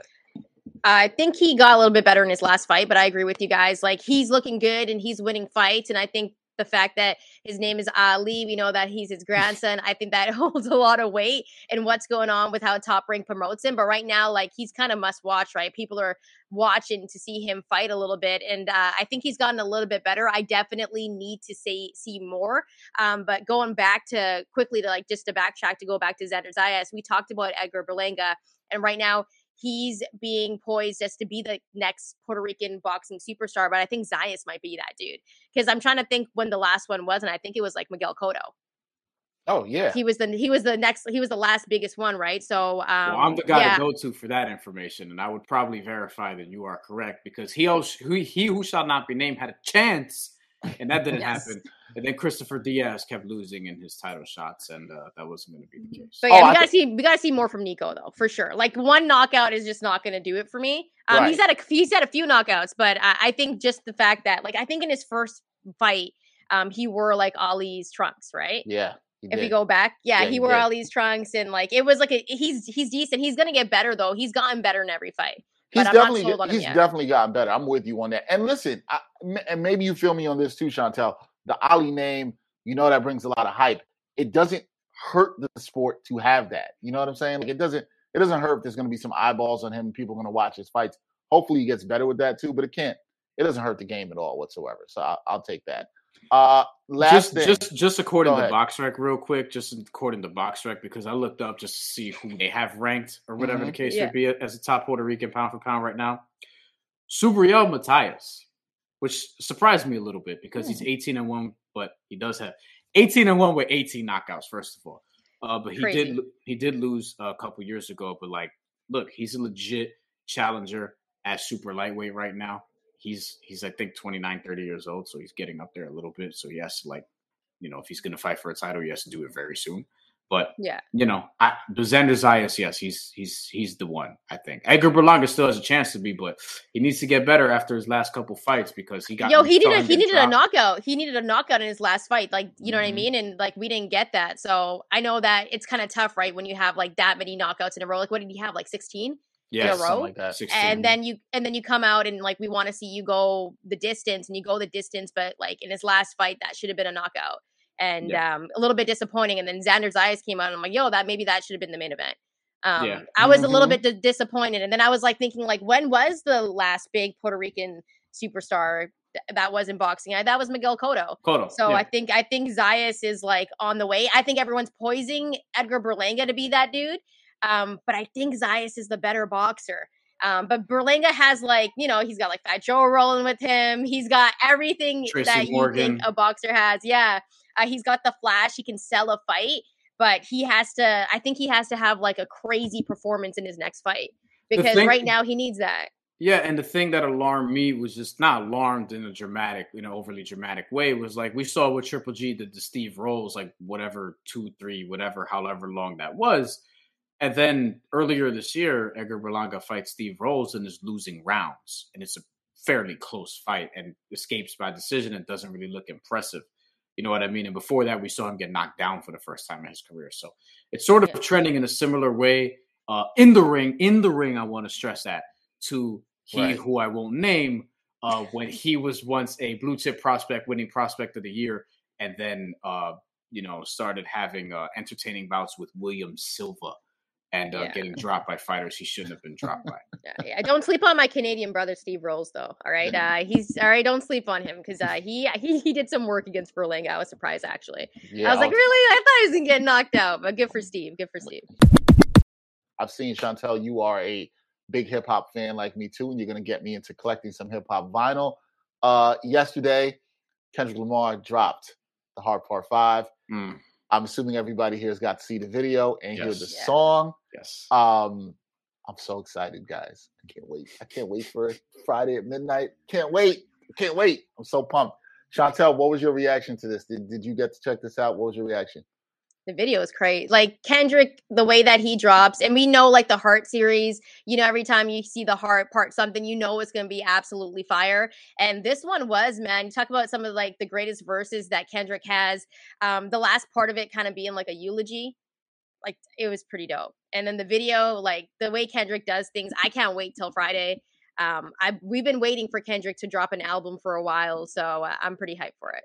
I think he got a little bit better in his last fight, but I agree with you guys. Like he's looking good and he's winning fights, and I think the fact that his name is Ali, we know that he's his grandson. I think that <laughs> holds a lot of weight in what's going on with how Top Rank promotes him. But right now, like he's kind of must watch, right? People are watching to see him fight a little bit, and uh, I think he's gotten a little bit better. I definitely need to see see more. Um, but going back to quickly to like just to backtrack to go back to Xander Zayas, we talked about Edgar Berlanga, and right now he's being poised as to be the next Puerto Rican boxing superstar. But I think Zayas might be that dude because I'm trying to think when the last one was, and I think it was like Miguel Cotto. Oh yeah, he was the he was the next he was the last biggest one, right? So um, well, I'm the guy yeah. to go to for that information, and I would probably verify that you are correct because he he, he who shall not be named had a chance and that didn't yes. happen. And then Christopher Diaz kept losing in his title shots, and uh, that wasn't going to be the case. But yeah, oh, we gotta see we gotta see more from Nico though, for sure. Like one knockout is just not going to do it for me. Um, right. He's had a he's had a few knockouts, but I, I, think just the fact that like I think in his first fight, um, he wore like Ali's trunks, right? Yeah. If we go back, yeah, yeah he, he wore Ali's trunks, and like it was like a, he's he's decent. He's gonna get better though. He's gotten better in every fight. He's definitely he's definitely gotten better. I'm with you on that. And listen, I, and maybe you feel me on this too, Chantel. The Ali name, you know, that brings a lot of hype. It doesn't hurt the sport to have that. You know what I'm saying? Like it doesn't it doesn't hurt if there's going to be some eyeballs on him. People are going to watch his fights. Hopefully, he gets better with that too. But it can't. It doesn't hurt the game at all whatsoever. So I'll, I'll take that. Uh, last just, thing. just just according to BoxRec, real quick, just according to BoxRec, because I looked up just to see who they have ranked or whatever mm-hmm. the case yeah. would be as a top Puerto Rican pound for pound right now. Subriel Matias, which surprised me a little bit because he's hmm. 18 and one, but he does have 18 and one with 18 knockouts. First of all, uh, but he Crazy. did he did lose a couple years ago. But like, look, he's a legit challenger at super lightweight right now he's he's I think 29, 30 years old, so he's getting up there a little bit. So he has to like, you know, if he's gonna fight for a title, he has to do it very soon. But yeah, you know, I, Xander Zayas, yes, he's he's he's the one. I think Edgar Berlanga still has a chance to be, but he needs to get better after his last couple fights because he got yo. He needed he needed a knockout. He needed a knockout in his last fight. Like you know mm-hmm. what I mm-hmm. mean? And like we didn't get that. So I know that it's kind of tough, right? When you have like that many knockouts in a row. Like what did he have? Like sixteen? yeah, in a row. Like and then you and then you come out and like we want to see you go the distance and you go the distance, but like in his last fight, that should have been a knockout. And yeah. um, a little bit disappointing. And then Xander Zayas came out, and I'm like, yo, that maybe that should have been the main event. Um, yeah. I was mm-hmm. a little mm-hmm. bit d- disappointed. And then I was like thinking, like, when was the last big Puerto Rican superstar that was in boxing? I, that was Miguel Cotto. Cotto. So yeah. I think I think Zayas is like on the way. I think everyone's poising Edgar Berlanga to be that dude. Um, but I think Zayas is the better boxer. Um, but Berlanga has like, you know, he's got like Fat Joe rolling with him. He's got everything Tracy that Morgan. you think a boxer has. Yeah. Uh, he's got the flash. He can sell a fight, but he has to, I think he has to have like a crazy performance in his next fight because thing, right now he needs that. Yeah. And the thing that alarmed me was just not alarmed in a dramatic, you know, overly dramatic way was like we saw what Triple G did to Steve Rolls, like whatever, two, three, whatever, however long that was and then earlier this year, Edgar Berlanga fights Steve Rolls and is losing rounds. And it's a fairly close fight and escapes by decision and doesn't really look impressive. You know what I mean? And before that, we saw him get knocked down for the first time in his career. So it's sort of yeah. trending in a similar way uh, in the ring. In the ring, I want to stress that to he right. who I won't name uh, when he was once a blue chip prospect, winning prospect of the year, and then uh, you know started having uh, entertaining bouts with William Silva and uh, yeah. getting dropped by fighters he shouldn't have been dropped by. <laughs> yeah, yeah, Don't sleep on my Canadian brother Steve Rolls, though. All right, uh, he's all right. Don't sleep on him because uh, he, he he did some work against Berlanga. I was surprised actually. Yeah, I was like, really? I thought he was gonna get knocked out, but good for Steve. Good for Steve. I've seen Chantel. You are a big hip hop fan like me too, and you're gonna get me into collecting some hip hop vinyl. Uh, yesterday, Kendrick Lamar dropped the Heart Part Five. Mm. I'm assuming everybody here has got to see the video and yes. hear the yeah. song. Yes. Um, I'm so excited, guys. I can't wait. I can't wait for it. Friday at midnight. Can't wait. Can't wait. I'm so pumped. Chantel, what was your reaction to this? Did, did you get to check this out? What was your reaction? The video is crazy. Like Kendrick, the way that he drops, and we know like the Heart series, you know, every time you see the Heart part something, you know it's gonna be absolutely fire. And this one was, man. Talk about some of like the greatest verses that Kendrick has. Um, the last part of it kind of being like a eulogy. Like it was pretty dope. And then the video, like the way Kendrick does things, I can't wait till Friday. Um, I we've been waiting for Kendrick to drop an album for a while, so uh, I'm pretty hyped for it.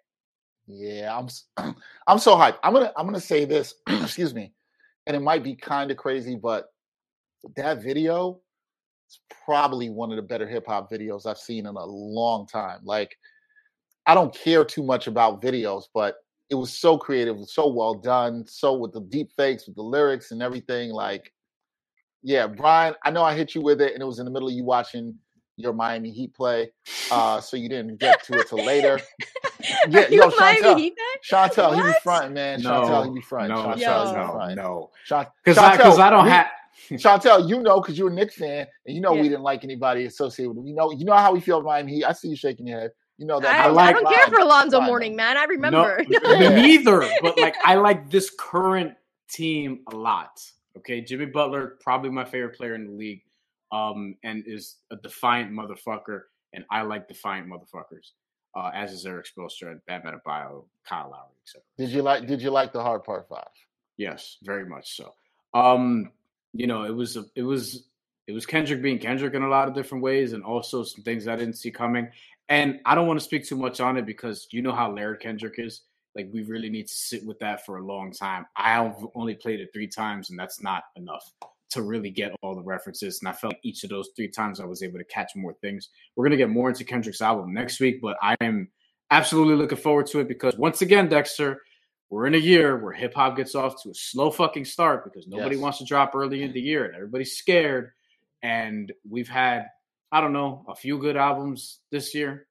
Yeah, I'm <clears throat> I'm so hyped. I'm gonna I'm gonna say this, <clears throat> excuse me, and it might be kind of crazy, but that video is probably one of the better hip hop videos I've seen in a long time. Like, I don't care too much about videos, but it was so creative, so well done, so with the deep fakes, with the lyrics and everything. Like, yeah, Brian, I know I hit you with it, and it was in the middle of you watching your Miami Heat play, <laughs> uh, so you didn't get to it till later. <laughs> Yeah, you yo, a Miami Chantel, Heat fan? Chantel, he be What? fronting, man. No, Chantel, he be fronting. no, Chantel, Yo. he be no, fronting. no. Chan- Because I, cause I don't have. <laughs> Chantel, you know, because you're a Knicks fan, and you know Yeah. we didn't like anybody associated with. You know, you know how we feel about Miami Heat. I see you shaking your head. You know that. I, I like- I don't care for Alonzo Fine, Mourning, man. I No, remember. Yeah. neither. But like, I like this current team a lot. Okay, Jimmy Butler, probably my favorite player in the league, um, and is a defiant motherfucker. And I like defiant motherfuckers, uh, as is Erik Spoelstra, Bam Adebayo, Kyle Lowry, etc. Did you like? Did you like the heart part five? Yes, very much so. Um, you know, it was a, it was it was Kendrick being Kendrick in a lot of different ways, and also some things I didn't see coming. And I don't want to speak too much on it because you know how Laird Kendrick is. Like we really need to sit with that for a long time. I've only played it three times, and that's not enough to really get all the references. And I felt like each of those three times I was able to catch more things. We're gonna get more into Kendrick's album next week, but I am absolutely looking forward to it because once again, Dexter, we're in a year where hip hop gets off to a slow fucking start because nobody Yes. wants to drop early in the year and everybody's scared. And we've had, I don't know, a few good albums this year,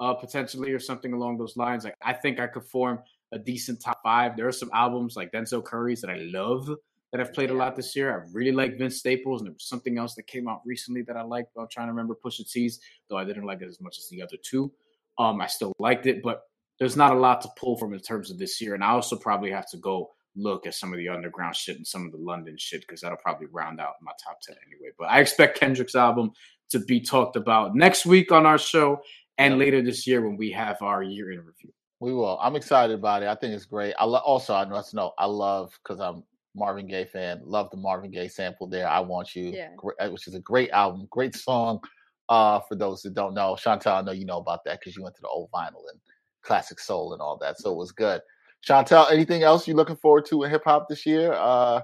uh, potentially, or something along those lines. Like I think I could form a decent top five. There are some albums like Denzel Curry's that I love that I've played a lot this year. I really like Vince Staples, and there was something else that came out recently that I liked. I'm trying to remember Pusha T's, though I didn't like it as much as the other two. Um, I still liked it, but there's not a lot to pull from in terms of this year. And I also probably have to go look at some of the underground shit and some of the London shit because that'll probably round out my top 10 anyway. But I expect Kendrick's album to be talked about next week on our show and later this year when we have our year in review. We will. I'm excited about it. I think it's great. I lo- also I must know I love because I'm Marvin Gaye fan. Love the Marvin Gaye sample there. I want you, Yeah. uh, which is a great album, great song. Uh, for those that don't know, Chantel, I know you know about that because you went to the old vinyl and classic soul and all that, so it was good. Chantel, anything else you're looking forward to in hip hop this year? Uh,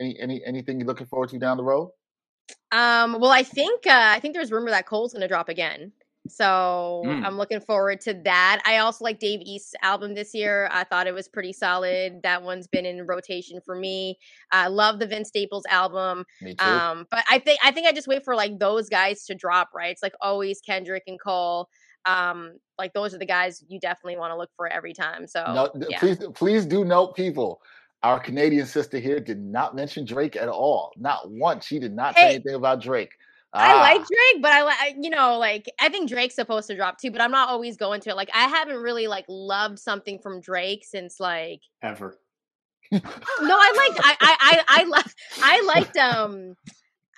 any any anything you're looking forward to down the road? Um, well, I think uh, I think there's rumor that Cole's gonna drop again. So Mm. I'm looking forward to that. I also like Dave East's album this year. I thought it was pretty solid. That one's been in rotation for me. I love the Vince Staples album. Me too. Um, but I think I think I just wait for like those guys to drop, right? It's like always Kendrick and Cole. Um, like those are the guys you definitely want to look for every time. So no, yeah. please, please do note, people. Our Canadian sister here did not mention Drake at all. Not once. She did not say anything about Drake. I like Ah, Drake, but I like you know like I think Drake's supposed to drop too, but I'm not always going to it. Like I haven't really like loved something from Drake since like Ever. no, I liked I I I I, I liked um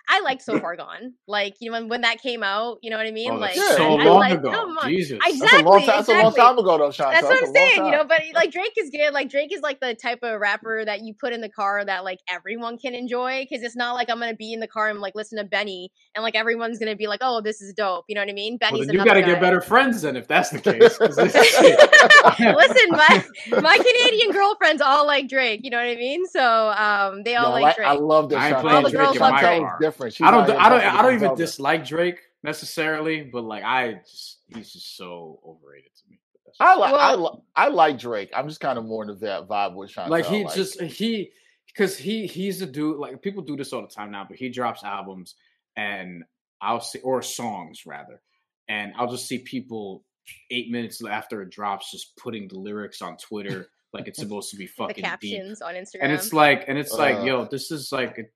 I liked <laughs> So Far Gone. Like you know when, when that came out, you know what I mean? Oh, like Yeah. so I, I long like, ago. Jesus. I- That's a long Exactly, time. That's a long exactly. time ago, though, Chantel. That's what a I'm long saying, you know. But like Drake is good. Like Drake is like the type of rapper that you put in the car that like everyone can enjoy because it's not like I'm gonna be in the car and like listen to Benny and like everyone's gonna be like, oh, this is dope. You know what I mean? Benny's then you another got to get better friends then if that's the <laughs> case. Listen, my <laughs> my Canadian girlfriends all like Drake. You know what I mean? So um, they all Yo, like like, Drake. I love that I ain't Chantel. All the Drake girls love Drake. Chantel is car. different. She's I don't. I don't. I don't even dislike Drake necessarily, but like I just he's just so overrated to me. I like. I, li- I like Drake. I'm just kind of more into that vibe with Chantel. like he just he because he he's a dude like people do this all the time now but he drops albums and i'll see or songs rather and i'll just see people eight minutes after it drops just putting the lyrics on twitter like it's supposed to be <laughs> the fucking deep captions on Instagram. and it's like and it's like Uh. yo this is like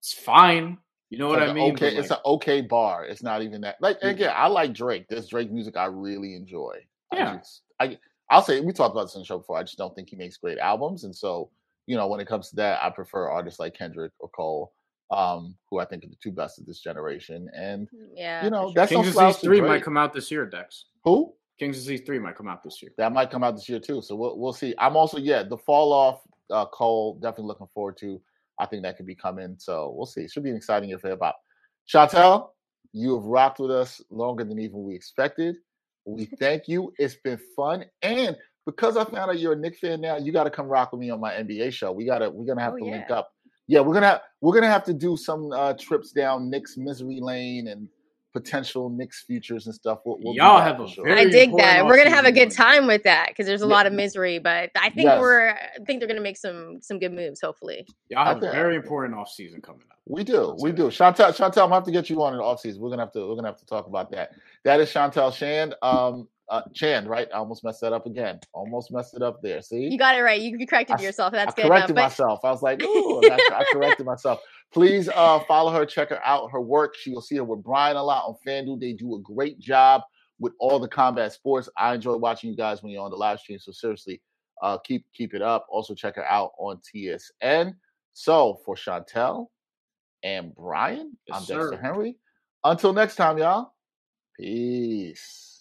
it's fine you know what like i mean Okay, But, it's an okay bar. It's not even that. Like Yeah. again, I like Drake. There's Drake music I really enjoy. I Yeah. just, I I'll say we talked about this on the show before. I just don't think he makes great albums, and so you know, when it comes to that, I prefer artists like Kendrick or Cole, um, who I think are the two best of this generation. And Yeah. you know, sure. that's Kings slouch Disease to three might come out this year, Dex. Who? Kings of Disease three might come out this year. That might come out this year too. So we'll we'll see. I'm also yeah, the fall off uh, Cole definitely looking forward to. I think that could be coming. So we'll see. It should be an exciting year for hip hop. Chantel, you have rocked with us longer than even we expected. We <laughs> thank you. It's been fun, and because I found out you're a Knick fan now, you got to come rock with me on my NBA show. We gotta we're gonna have Oh, to link up. Yeah, we're gonna have we're gonna have to do some uh, trips down Knicks misery lane and potential Knicks futures and stuff. We'll, we'll Y'all have for a sure. very I dig that. We're gonna have a good time with that because there's a Yeah. lot of misery, but I think Yes. we're I think they're gonna make some some good moves. Hopefully, Y'all have Okay. a very important off season coming up. We do, I'll we say do. that. Chantel, Chantel, I'm gonna have to get you on in the off season. We're gonna have to, we're gonna have to talk about that. That is Chantel Shand, um, uh, Chand, right? I almost messed that up again. Almost messed it up there. See, you got it right. You, you corrected I s- yourself. That's I good enough. corrected But myself. I was like, ooh, <laughs> I, I corrected myself. Please uh, follow her, check her out, her work. You'll see her with Brian a lot on FanDuel. They do a great job with all the combat sports. I enjoy watching you guys when you're on the live stream. So seriously, uh, keep keep it up. Also check her out on TSN. So for Chantel and Brian, Yes, I'm Dexter. Henry. Until next time, y'all. Peace.